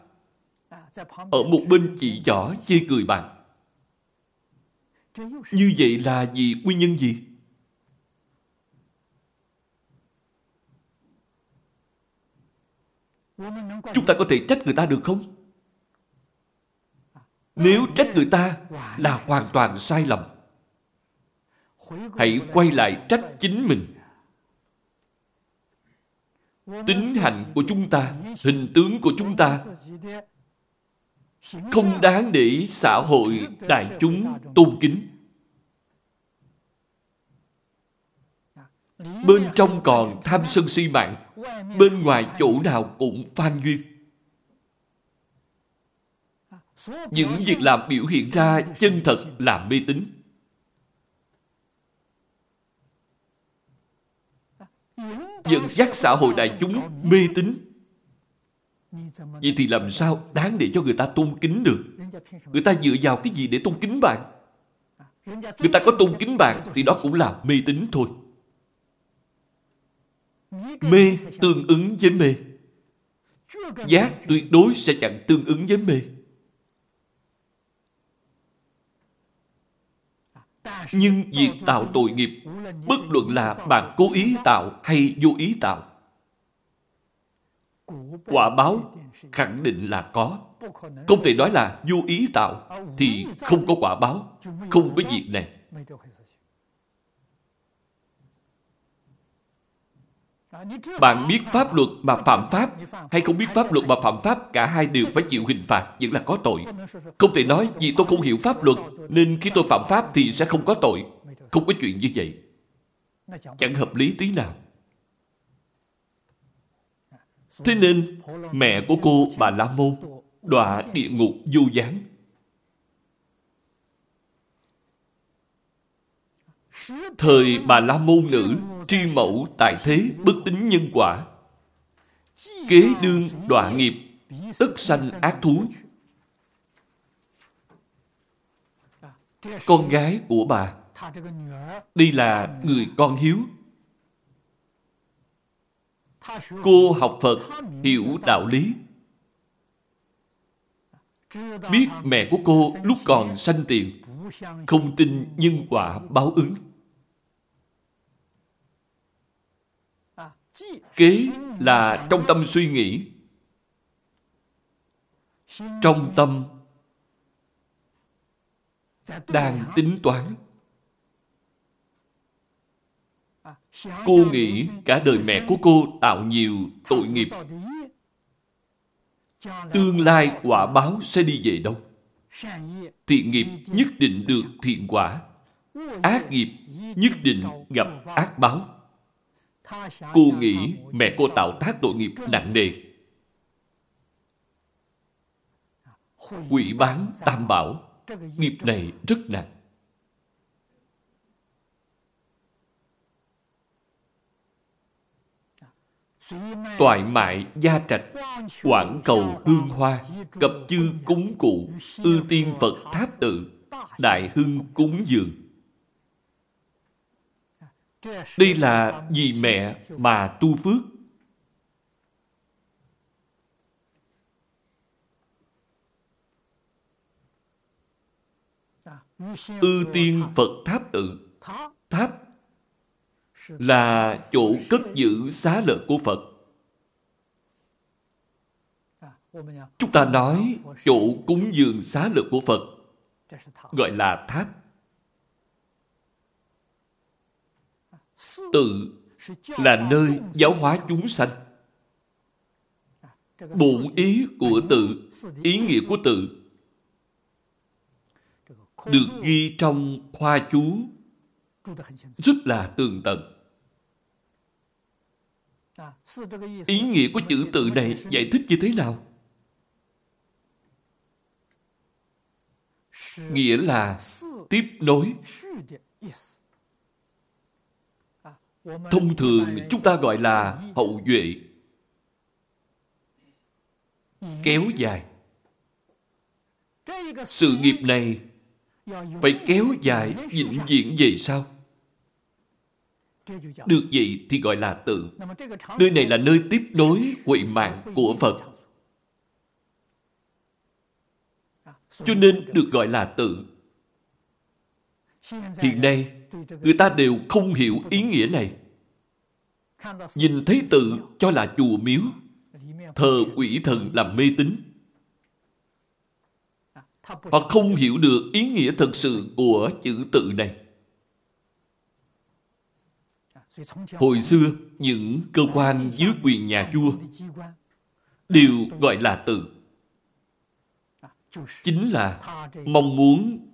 Ở một bên chỉ rõ chê cười bạn. Như vậy là gì? Nguyên nhân gì? Chúng ta có thể trách người ta được không? Nếu trách người ta là hoàn toàn sai lầm. Hãy quay lại trách chính mình. Tính hành của chúng ta, hình tướng của chúng ta không đáng để xã hội đại chúng tôn kính. Bên trong còn tham sân si mạng, bên ngoài chỗ nào cũng phan duyên. Những việc làm biểu hiện ra chân thật là mê tín. Dẫn dắt xã hội đại chúng mê tín. Vậy thì làm sao đáng để cho người ta tôn kính được? Người ta dựa vào cái gì để tôn kính bạn? Người ta có tôn kính bạn thì đó cũng là mê tín thôi. Mê tương ứng với mê. Giác tuyệt đối sẽ chẳng tương ứng với mê. Nhưng việc tạo tội nghiệp, bất luận là bạn cố ý tạo hay vô ý tạo, quả báo khẳng định là có. Không thể nói là vô ý tạo thì không có quả báo, không có việc này. Bạn biết pháp luật mà phạm pháp hay không biết pháp luật mà phạm pháp, cả hai đều phải chịu hình phạt, vẫn là có tội. Không thể nói vì tôi không hiểu pháp luật nên khi tôi phạm pháp thì sẽ không có tội. Không có chuyện như vậy. Chẳng hợp lý tí nào. Thế nên mẹ của cô bà La Môn đọa địa ngục vô gián. Thời bà La Môn nữ tri mẫu tại thế bất tính nhân quả. Kế đương đọa nghiệp, tất sanh ác thú. Con gái của bà, đây là người con hiếu. Cô học Phật, hiểu đạo lý. Biết mẹ của cô lúc còn sanh tiền, không tin nhân quả báo ứng. Kế là trong tâm suy nghĩ. Trong tâm đang tính toán. Cô nghĩ cả đời mẹ của cô tạo nhiều tội nghiệp. Tương lai quả báo sẽ đi về đâu? Thiện nghiệp nhất định được thiện quả. Ác nghiệp nhất định gặp ác báo. Cô nghĩ mẹ cô tạo tác tội nghiệp nặng nề. Quỷ bán tam bảo, nghiệp này rất nặng. Toại mại gia trạch, quảng cầu hương hoa, cập chư cúng cụ, ư tiên Phật tháp tự, đại hưng cúng dường. Đây là vì mẹ mà tu phước. Ư tiên Phật tháp tự. Tháp là chỗ cất giữ xá lợi của Phật. Chúng ta nói chỗ cúng dường xá lợi của Phật, gọi là tháp. Tự là nơi giáo hóa chúng sanh. Bổn ý của tự, ý nghĩa của tự được ghi trong khoa chú rất là tường tận. Ý nghĩa của chữ tự này giải thích như thế nào? Nghĩa là tiếp nối. Thông thường chúng ta gọi là hậu duệ. Kéo dài. Sự nghiệp này phải kéo dài vĩnh viễn về sau. Được vậy thì gọi là tự. Nơi này là nơi tiếp nối huệ mạng của Phật. Cho nên được gọi là tự. Hiện nay, người ta đều không hiểu ý nghĩa này. Nhìn thấy tự cho là chùa miếu, thờ quỷ thần làm mê tín. Họ không hiểu được ý nghĩa thật sự của chữ tự này. Hồi xưa, những cơ quan dưới quyền nhà vua đều gọi là tự. Chính là mong muốn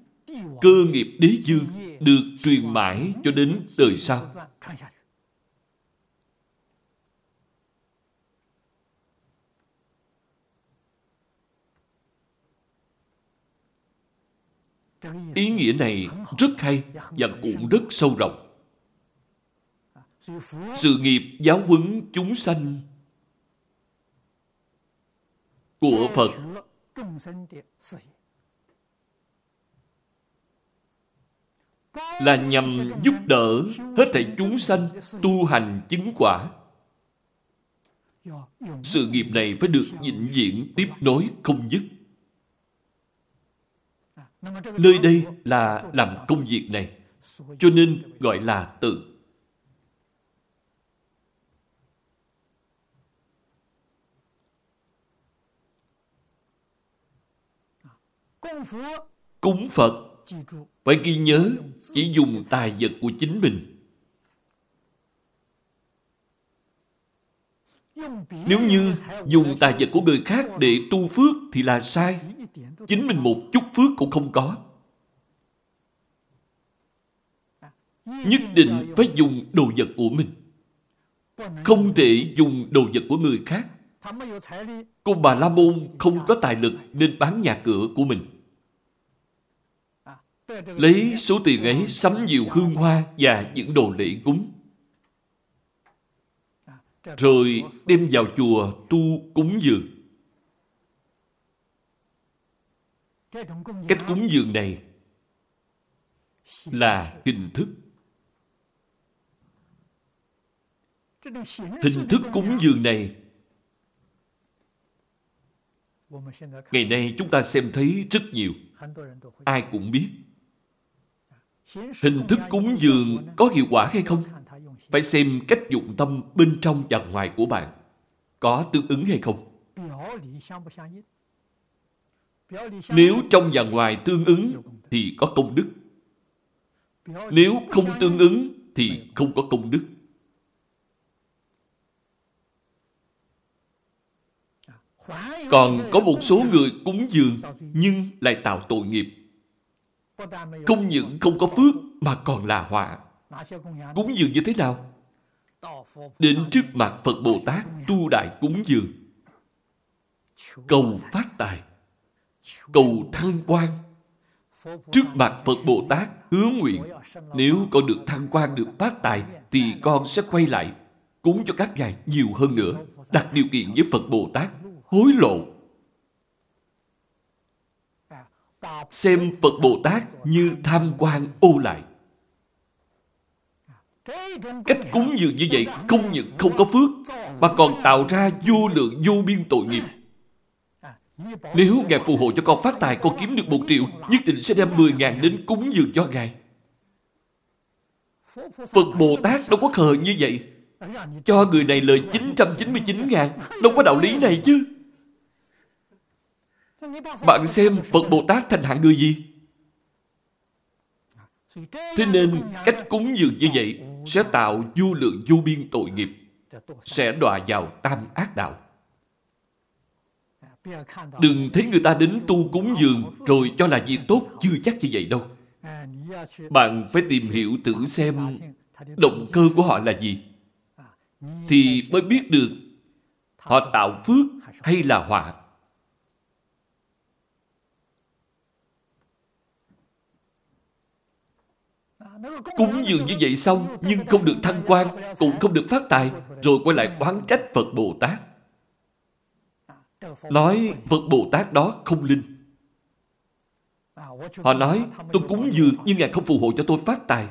cơ nghiệp đế dương được truyền mãi cho đến đời sau. Ý nghĩa này rất hay và cũng rất sâu rộng. Sự nghiệp giáo huấn chúng sanh của Phật là nhằm giúp đỡ hết thảy chúng sanh tu hành chứng quả. Sự nghiệp này phải được vĩnh viễn tiếp nối không dứt. Nơi đây là làm công việc này, cho nên gọi là tự. Cúng Phật phải ghi nhớ chỉ dùng tài vật của chính mình. Nếu như dùng tài vật của người khác để tu phước thì là sai. Chính mình một chút phước cũng không có. Nhất định phải dùng đồ vật của mình. Không thể dùng đồ vật của người khác. Cô bà La Môn không có tài lực nên bán nhà cửa của mình. Lấy số tiền ấy sắm nhiều hương hoa và những đồ lễ cúng. Rồi đem vào chùa tu cúng dường. Cách cúng dường này là hình thức. Hình thức cúng dường này, ngày nay chúng ta xem thấy rất nhiều. Ai cũng biết. Hình thức cúng dường có hiệu quả hay không? Phải xem cách dụng tâm bên trong và ngoài của bạn. Có tương ứng hay không? Nếu trong và ngoài tương ứng thì có công đức. Nếu không tương ứng thì không có công đức. Còn có một số người cúng dường nhưng lại tạo tội nghiệp. Không những không có phước mà còn là họa. Cúng dường như thế nào? Đến trước mặt Phật Bồ Tát tu đại cúng dường. Cầu phát tài. Cầu thăng quan. Trước mặt Phật Bồ Tát hứa nguyện, nếu con được thăng quan, được phát tài, thì con sẽ quay lại cúng cho các ngài nhiều hơn nữa, đặt điều kiện với Phật Bồ Tát hối lộ xem Phật Bồ Tát như tham quan ô lại. Cách cúng dường như vậy không những không có phước, mà còn tạo ra vô lượng vô biên tội nghiệp. Nếu Ngài phù hộ cho con phát tài, con kiếm được một triệu, nhất định sẽ đem mười ngàn đến cúng dường cho Ngài. Phật Bồ Tát đâu có khờ như vậy. Cho người này lời 999 ngàn, đâu có đạo lý này chứ. Bạn xem Phật Bồ Tát thành hạng người gì? Thế nên cách cúng dường như vậy sẽ tạo vô lượng vô biên tội nghiệp, sẽ đọa vào tam ác đạo. Đừng thấy người ta đến tu cúng dường rồi cho là việc tốt, chưa chắc như vậy đâu. Bạn phải tìm hiểu thử xem động cơ của họ là gì. Thì mới biết được họ tạo phước hay là họa. Cúng dường như vậy xong, nhưng không được thăng quan, cũng không được phát tài, rồi quay lại oán trách Phật Bồ Tát. Nói Phật Bồ Tát đó không linh. Họ nói, tôi cúng dường nhưng Ngài không phù hộ cho tôi phát tài.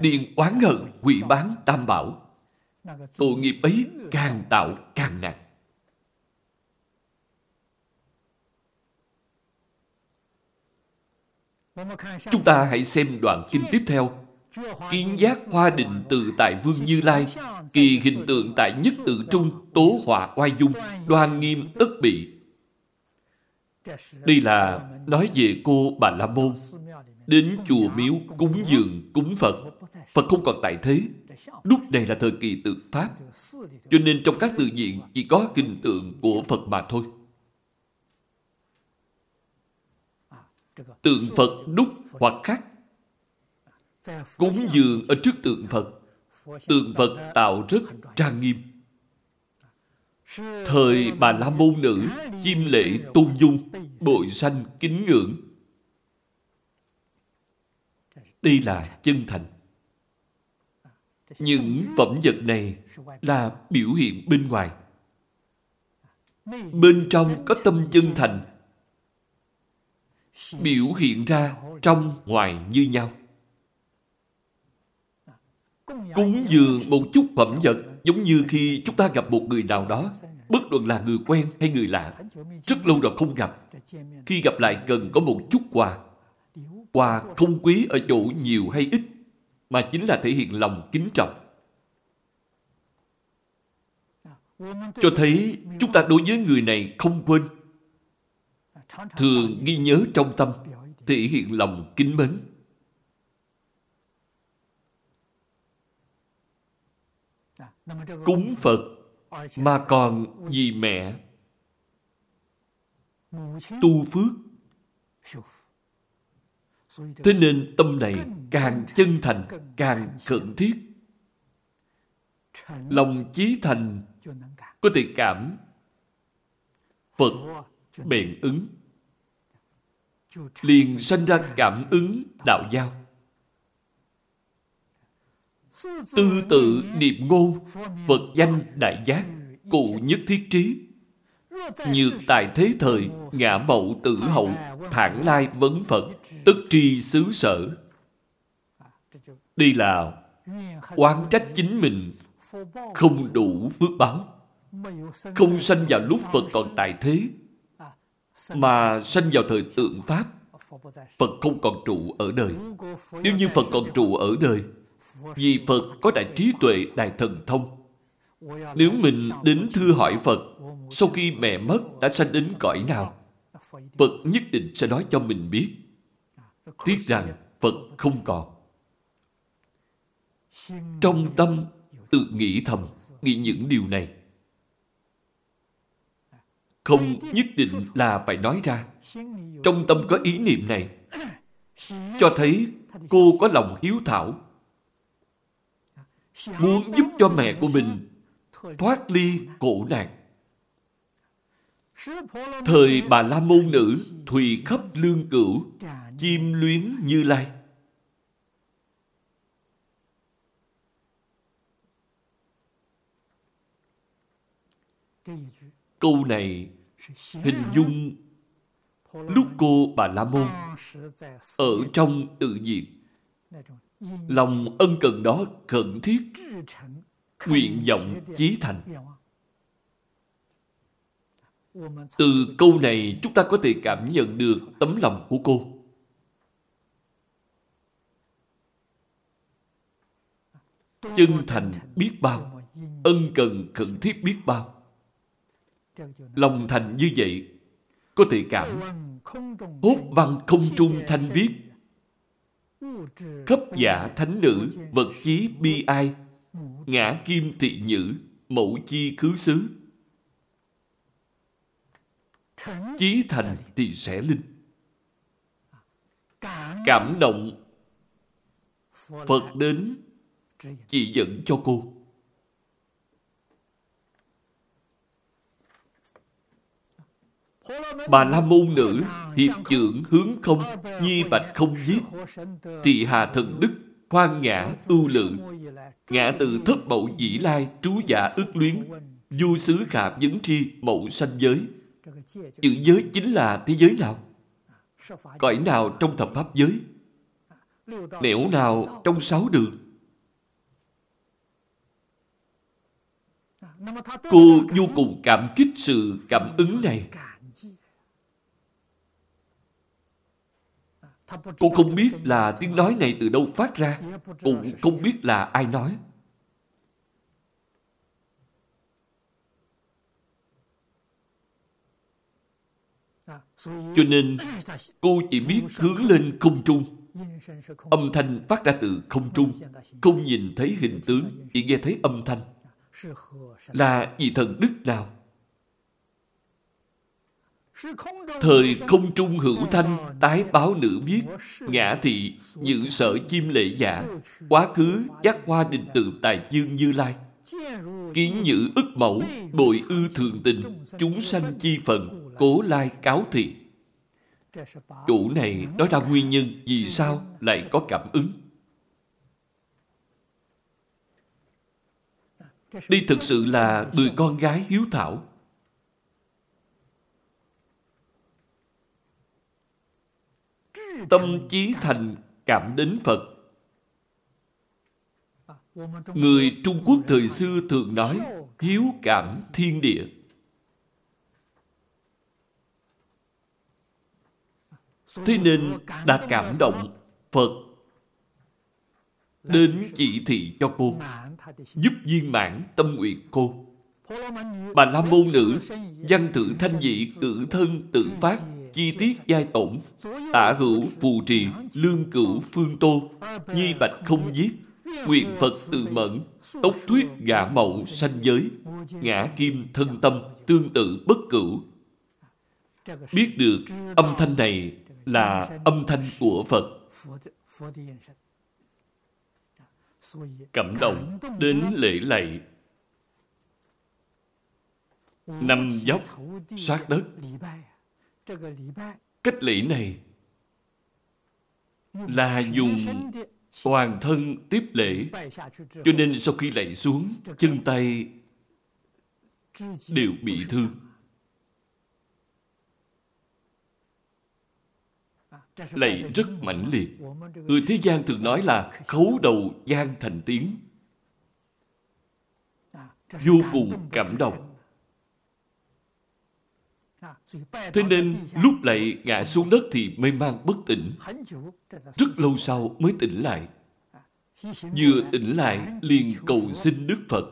Điền oán hận, quỷ bán, tam bảo. Tội nghiệp ấy càng tạo càng nặng. Chúng ta hãy xem đoạn kinh tiếp theo. Kiến giác hoa định tự tại vương Như Lai, kỳ hình tượng tại nhất tự trung, tố họa oai dung, đoan nghiêm tất bị. Đây là nói về cô Bà La Môn. Đến chùa miếu cúng dường, cúng Phật. Phật không còn tại thế. Lúc này là thời kỳ tự Pháp. Cho nên trong các tự diện chỉ có hình tượng của Phật mà thôi. Tượng Phật đúc hoặc khắc. Cúng dường ở trước tượng Phật. Tượng Phật tạo rất trang nghiêm. Thời bà La Môn Nữ, chim lễ tôn dung, bội sanh kính ngưỡng. Đây là chân thành. Những phẩm vật này là biểu hiện bên ngoài. Bên trong có tâm chân thành, biểu hiện ra trong ngoài như nhau. Cúng dường một chút phẩm vật giống như khi chúng ta gặp một người nào đó, bất luận là người quen hay người lạ, rất lâu rồi không gặp. Khi gặp lại cần có một chút quà. Quà không quý ở chỗ nhiều hay ít, mà chính là thể hiện lòng kính trọng. Cho thấy chúng ta đối với người này không quên. Thường ghi nhớ trong tâm, thể hiện lòng kính mến. Cúng Phật mà còn vì mẹ tu phước. Thế nên tâm này càng chân thành, càng khẩn thiết. Lòng chí thành có thể cảm Phật bền ứng. Liền sanh ra cảm ứng đạo giao. Tư tự niệm ngôn, Phật danh đại giác, cụ nhất thiết trí. Nhược tại thế thời, ngã mậu tử hậu, thản lai vấn Phật, tất tri xứ sở. Đây là oán trách chính mình không đủ phước báo. Không sanh vào lúc Phật còn tại thế, mà sanh vào thời tượng Pháp. Phật không còn trụ ở đời. Nếu như Phật còn trụ ở đời, vì Phật có đại trí tuệ, đại thần thông. Nếu mình đến thưa hỏi Phật, sau khi mẹ mất đã sanh đến cõi nào, Phật nhất định sẽ nói cho mình biết. Tiếc rằng Phật không còn. Trong tâm tự nghĩ thầm, nghĩ những điều này. Không nhất định là phải nói ra. Trong tâm có ý niệm này, cho thấy cô có lòng hiếu thảo, muốn giúp cho mẹ của mình thoát ly cổ nạn. Thời bà La Môn Nữ thùy khắp lương cửu, chim luyến như lai. Câu này hình dung lúc cô bà La Môn ở trong tự diệt Lòng ân cần đó khẩn thiết, nguyện vọng chí thành. Từ câu này chúng ta có thể cảm nhận được tấm lòng của cô. Chân thành biết bao, ân cần khẩn thiết biết bao. Lòng thành như vậy, có thể cảm hốt văn không trung thanh viết khắp giả thánh nữ, vật chí bi ai, ngã kim thị nhữ, mẫu chi khứ xứ. chí thành thì sẽ linh. Cảm động Phật đến chỉ dẫn cho cô. Bà La Môn Nữ, hiệp trưởng hướng không, nhi bạch không giết, thì hà thần đức, khoan ngã, ưu lượng, ngã từ thất mậu dĩ lai, trú giả ước luyến, du xứ khả vấn tri, mậu sanh giới. Chữ giới chính là thế giới nào? Cõi nào trong thập pháp giới? Nẻo nào trong sáu đường? Cô vô cùng cảm kích sự cảm ứng này. Cô không biết là tiếng nói này từ đâu phát ra, cũng không biết là ai nói. Cho nên, cô chỉ biết hướng lên không trung. Âm thanh phát ra từ không trung, không nhìn thấy hình tướng, chỉ nghe thấy âm thanh. Là vị thần đức nào? Thời không trung hữu thanh, tái báo nữ viết, ngã thị, giữ sở chim lệ giả, quá khứ giác hoa định tự tài dương như lai. Kiến nhữ ức mẫu, bội ư thường tình, chúng sanh chi phận, cố lai cáo thị. Chủ này nói ra nguyên nhân vì sao lại có cảm ứng. Đây thực sự là người con gái hiếu thảo. Tâm trí thành cảm đến Phật. Người Trung Quốc thời xưa thường nói hiếu cảm thiên địa. Thế nên đã cảm động Phật đến chỉ thị cho cô, giúp viên mãn tâm nguyện cô. Bà La Môn Nữ, văn tự thanh dị, cử thân, tự phát, chi tiết giai tổng tả hữu, phù trì, lương cửu, phương tô, nhi bạch không giết, nguyện Phật tự mẫn, tốc thuyết gã mậu sanh giới, ngã kim thân tâm, tương tự bất cửu. Biết được âm thanh này là âm thanh của Phật. Cảm động đến lễ lạy. Năm dốc sát đất. Cách lễ này là dùng toàn thân tiếp lễ. Cho nên sau khi lạy xuống, chân tay đều bị thương. lạy rất mãnh liệt. Người thế gian thường nói là khấu đầu gian thành tiếng. Vô cùng cảm động. Thế nên lúc lại ngã xuống đất thì mê man bất tỉnh. Rất lâu sau mới tỉnh lại. Vừa tỉnh lại liền cầu xin Đức Phật.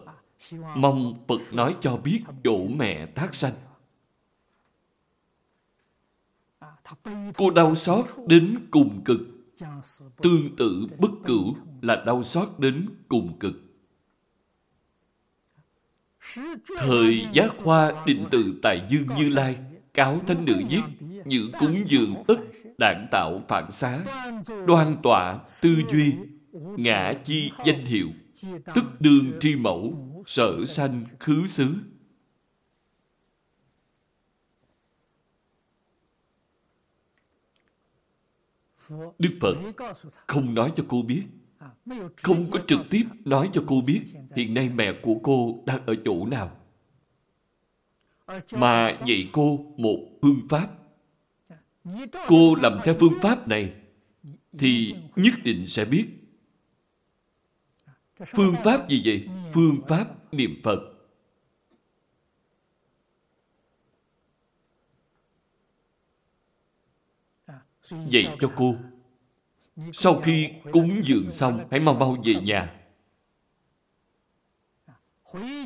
Mong Phật nói cho biết chỗ mẹ thác sanh. Cô đau xót đến cùng cực. Tương tự bất cửu là đau xót đến cùng cực. Thời giác hoa định tự tại dương như lai, cáo thánh nữ giết những cúng dường tất đảng tạo phản xá, đoan tọa tư duy, ngã chi danh hiệu, tức đương tri mẫu, sở sanh khứ xứ. Đức Phật không nói cho cô biết, không có trực tiếp nói cho cô biết hiện nay mẹ của cô đang ở chỗ nào. Mà dạy cô một phương pháp. Cô làm theo phương pháp này thì nhất định sẽ biết. Phương pháp gì vậy? Phương pháp niệm Phật. Dạy cho cô. Sau khi cúng dường xong, hãy mau mau về nhà.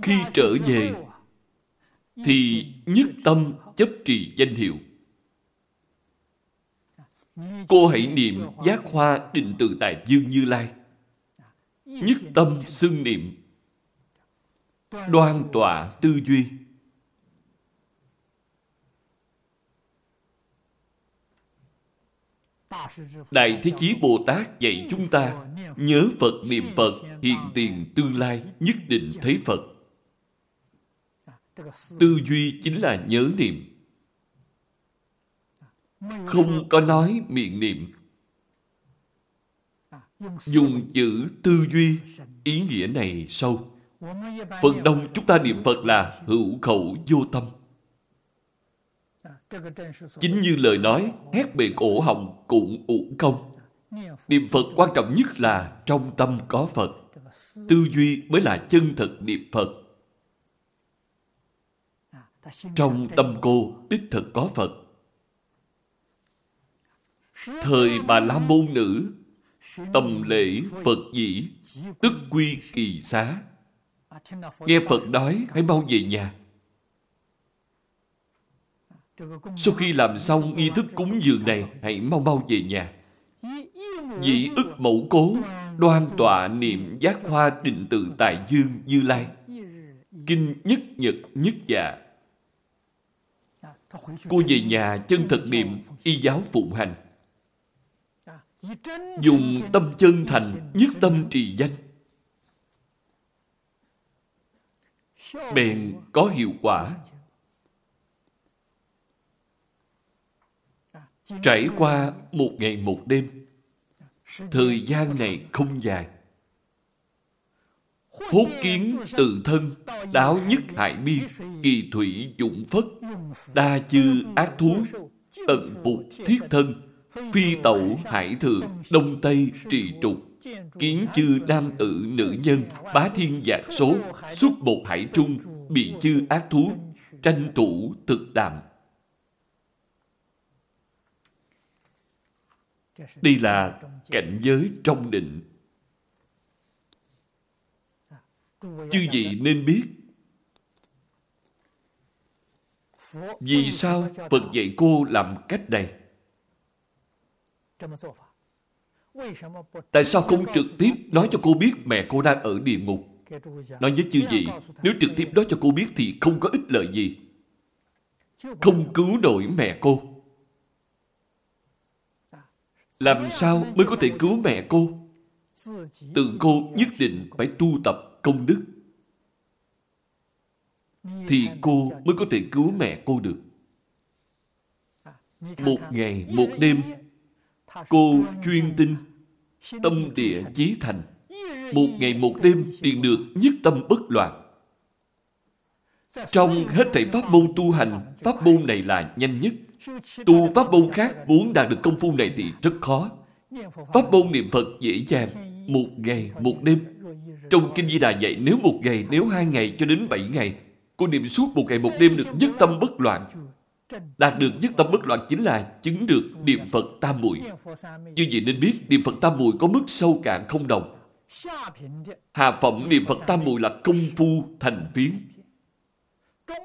Khi trở về, thì nhất tâm chấp trì danh hiệu. Cô hãy niệm giác hoa định tự tại dương như lai. Nhất tâm xưng niệm. Đoan tọa tư duy. Đại Thế Chí Bồ Tát dạy chúng ta nhớ Phật niệm Phật hiện tiền tương lai nhất định thấy Phật. Tư duy chính là nhớ niệm. Không có nói miệng niệm. Dùng chữ tư duy, ý nghĩa này sâu. Phần đông chúng ta niệm Phật là hữu khẩu vô tâm. Chính như lời nói, hét bề cổ họng cũng uổng công. Niệm Phật quan trọng nhất là trong tâm có Phật. Tư duy mới là chân thật niệm Phật. Trong tâm cô, đích thực có Phật. Thời Bà La Môn Nữ, tâm lễ Phật dĩ, tức quy kỳ xá. Nghe Phật nói, hãy mau về nhà. Sau khi làm xong nghi thức cúng dường này, hãy mau mau về nhà. Dĩ ức mẫu cố, đoan tọa niệm giác hoa định tự tại dương như lai. Kinh nhất nhật nhất dạ. Cô về nhà chân thật niệm y giáo phụng hành. Dùng tâm chân thành, nhất tâm trì danh. Bèn có hiệu quả Trải qua một ngày một đêm, thời gian này không dài. Hốt kiến tự thân, đáo nhất hại biên, kỳ thủy dụng phất, đa chư ác thú, tận phục thiết thân, phi tẩu hải thượng, đông tây trì trục, kiến chư nam tử nữ nhân, bá thiên giạc số, xuất một hải trung, bị chư ác thú, tranh thủ thực đạm. Đây là cảnh giới trong định. Chư vị nên biết Vì sao Phật dạy cô làm cách này? Tại sao không trực tiếp nói cho cô biết mẹ cô đang ở địa ngục? Nói với chư vị, nếu trực tiếp nói cho cô biết thì không có ích lợi gì. Không cứu nổi mẹ cô. Làm sao mới có thể cứu mẹ cô? Tự cô nhất định phải tu tập công đức. Thì cô mới có thể cứu mẹ cô được. Một ngày, một đêm, cô chuyên tinh, tâm địa chí thành. Một ngày, một đêm liền được nhất tâm bất loạn. Trong hết thảy pháp môn tu hành, pháp môn này là nhanh nhất. Tu pháp môn khác muốn đạt được công phu này thì rất khó. Pháp môn niệm Phật dễ dàng, một ngày, một đêm. Trong Kinh Di Đà dạy nếu một ngày, nếu hai ngày cho đến bảy ngày, cô niệm suốt một ngày một đêm được nhất tâm bất loạn. Đạt được nhất tâm bất loạn chính là chứng được niệm Phật tam muội. Như vậy nên biết niệm Phật tam muội có mức sâu cạn không đồng. Hạ phẩm niệm Phật tam muội là công phu thành phiến.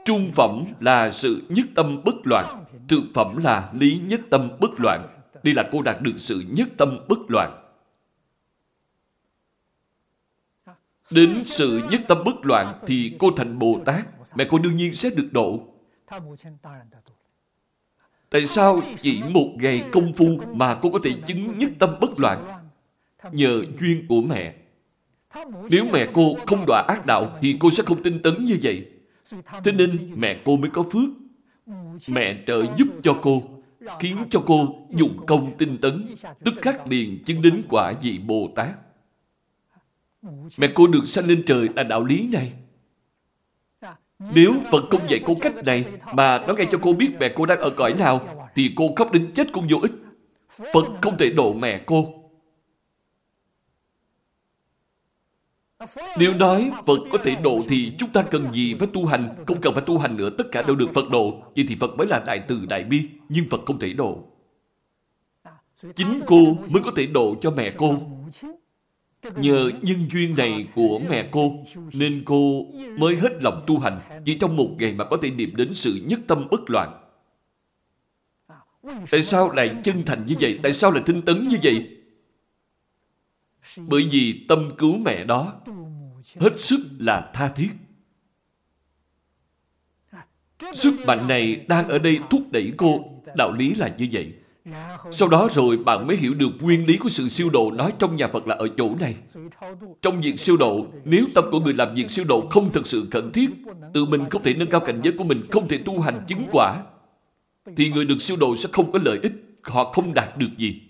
Trung phẩm là sự nhất tâm bất loạn. Thượng phẩm là lý nhất tâm bất loạn. Đây là cô đạt được sự nhất tâm bất loạn. Đến sự nhất tâm bất loạn thì cô thành Bồ Tát. Mẹ cô đương nhiên sẽ được độ. Tại sao chỉ một ngày công phu mà cô có thể chứng nhất tâm bất loạn? Nhờ duyên của mẹ. Nếu mẹ cô không đọa ác đạo thì cô sẽ không tinh tấn như vậy. Thế nên mẹ cô mới có phước. Mẹ trợ giúp cho cô, khiến cho cô dùng công tinh tấn, tức khắc liền chứng đến quả vị Bồ Tát. Mẹ cô được sanh lên trời là đạo lý này. Nếu Phật không dạy cô cách này mà nói ngay cho cô biết mẹ cô đang ở cõi nào, thì cô khóc đến chết cũng vô ích. Phật không thể độ mẹ cô. Nếu nói Phật có thể độ thì chúng ta cần gì phải tu hành, không cần phải tu hành nữa, tất cả đều được Phật độ. Vậy thì Phật mới là đại từ đại bi, nhưng Phật không thể độ. Chính cô mới có thể độ cho mẹ cô. Nhờ nhân duyên này của mẹ cô, nên cô mới hết lòng tu hành, chỉ trong một ngày mà có thể niệm đến sự nhất tâm bất loạn. Tại sao lại chân thành như vậy? Tại sao lại tinh tấn như vậy? Bởi vì tâm cứu mẹ đó hết sức là tha thiết. Sức mạnh này đang ở đây thúc đẩy cô. Đạo lý là như vậy. Sau đó rồi bạn mới hiểu được nguyên lý của sự siêu độ nói trong nhà Phật là ở chỗ này. Trong việc siêu độ, nếu tâm của người làm việc siêu độ không thực sự cần thiết, tự mình không thể nâng cao cảnh giới của mình, không thể tu hành chứng quả, thì người được siêu độ sẽ không có lợi ích, họ không đạt được gì.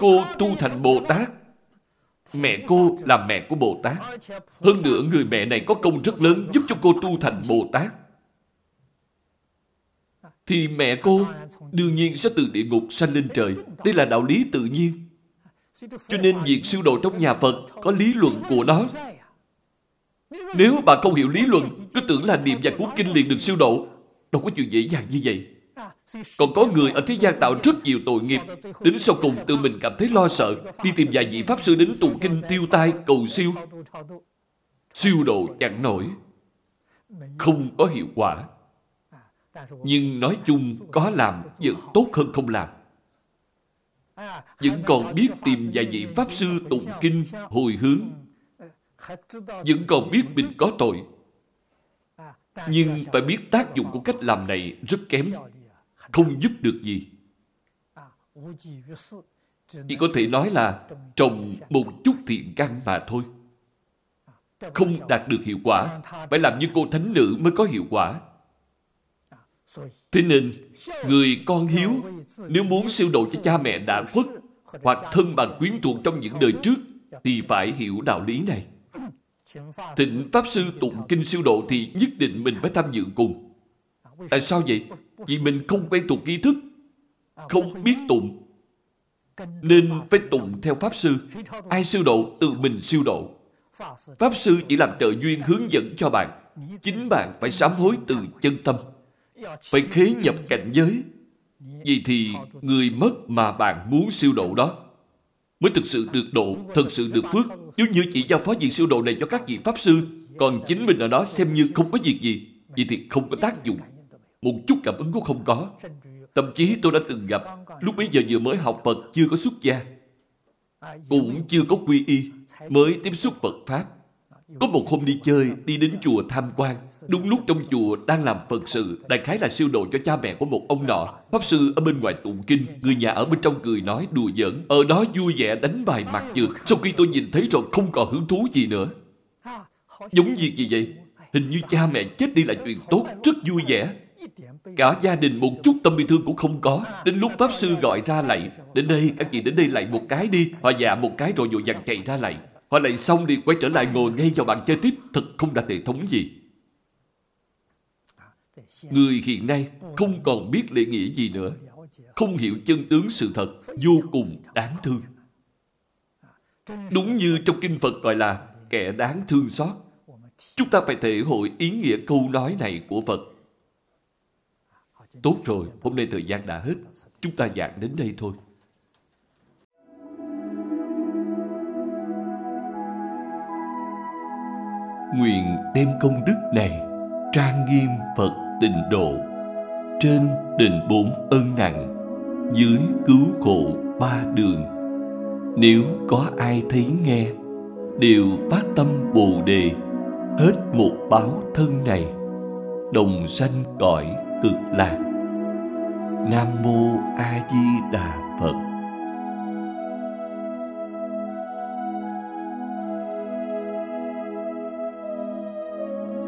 Cô tu thành Bồ Tát, mẹ cô là mẹ của Bồ Tát. Hơn nữa người mẹ này có công rất lớn giúp cho cô tu thành Bồ Tát. Thì mẹ cô đương nhiên sẽ từ địa ngục sanh lên trời. Đây là đạo lý tự nhiên. Cho nên việc siêu độ trong nhà Phật có lý luận của nó. Nếu bà không hiểu lý luận, cứ tưởng là niệm và cuốn kinh liền được siêu độ. Đâu có chuyện dễ dàng như vậy. Còn có người ở thế gian tạo rất nhiều tội nghiệp, đến sau cùng tự mình cảm thấy lo sợ, đi tìm vài vị Pháp Sư đến tụng kinh tiêu tai cầu siêu. Siêu độ chẳng nổi, không có hiệu quả. Nhưng nói chung có làm vẫn tốt hơn không làm. Vẫn còn biết tìm vài vị Pháp Sư tụng kinh hồi hướng. Vẫn còn biết mình có tội. Nhưng phải biết tác dụng của cách làm này rất kém không giúp được gì. Chỉ có thể nói là trồng một chút thiện căn mà thôi. Không đạt được hiệu quả, phải làm như cô thánh nữ mới có hiệu quả. Thế nên, người con hiếu, nếu muốn siêu độ cho cha mẹ đã khuất, hoặc thân bằng quyến thuộc trong những đời trước, thì phải hiểu đạo lý này. Thịnh Pháp Sư tụng kinh siêu độ thì nhất định mình phải tham dự cùng. Tại sao vậy? Vì mình không quen thuộc nghi thức, không biết tụng. Nên phải tụng theo Pháp Sư. Ai siêu độ, tự mình siêu độ. Pháp Sư chỉ làm trợ duyên hướng dẫn cho bạn. Chính bạn phải sám hối từ chân tâm. Phải khế nhập cảnh giới. Vì thì người mất mà bạn muốn siêu độ đó mới thực sự được độ, thật sự được phước. Nếu như chỉ giao phó việc siêu độ này cho các vị Pháp Sư, còn chính mình ở đó xem như không có việc gì, vậy thì không có tác dụng. Một chút cảm ứng cũng không có. Thậm chí tôi đã từng gặp, lúc bấy giờ vừa mới học Phật chưa có xuất gia. Cũng chưa có quy y, mới tiếp xúc Phật Pháp. Có một hôm đi chơi, đi đến chùa tham quan. Đúng lúc trong chùa đang làm Phật sự, đại khái là siêu độ cho cha mẹ của một ông nọ. Pháp sư ở bên ngoài tụng kinh, người nhà ở bên trong cười nói đùa giỡn. Ở đó vui vẻ đánh bài mặt trượt. Sau khi tôi nhìn thấy rồi không còn hứng thú gì nữa. Giống việc gì vậy? Hình như cha mẹ chết đi là chuyện tốt, rất vui vẻ. Cả gia đình một chút tâm bi thương cũng không có. Đến lúc Pháp Sư gọi ra lạy, đến đây, các chị đến đây lạy một cái đi. Họ dạ một cái rồi vội vàng chạy ra lạy. Họ lạy xong thì quay trở lại ngồi ngay vào bàn chơi tiếp, thật không đạt hệ thống gì. Người hiện nay không còn biết lễ nghĩa gì nữa, không hiểu chân tướng sự thật, vô cùng đáng thương. Đúng như trong kinh Phật gọi là kẻ đáng thương xót. Chúng ta phải thể hội ý nghĩa câu nói này của Phật. Tốt rồi, hôm nay thời gian đã hết. Chúng ta giảng đến đây thôi. Nguyện đem công đức này trang nghiêm Phật tịnh độ trên đền bốn ân nặng dưới cứu khổ ba đường nếu có ai thấy nghe đều phát tâm bồ đề hết một báo thân này đồng sanh cõi cực lạc nam mô a di đà phật.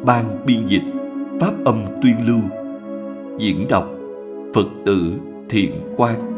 Ban biên dịch pháp âm tuyên lưu. Diễn đọc phật tử thiện quan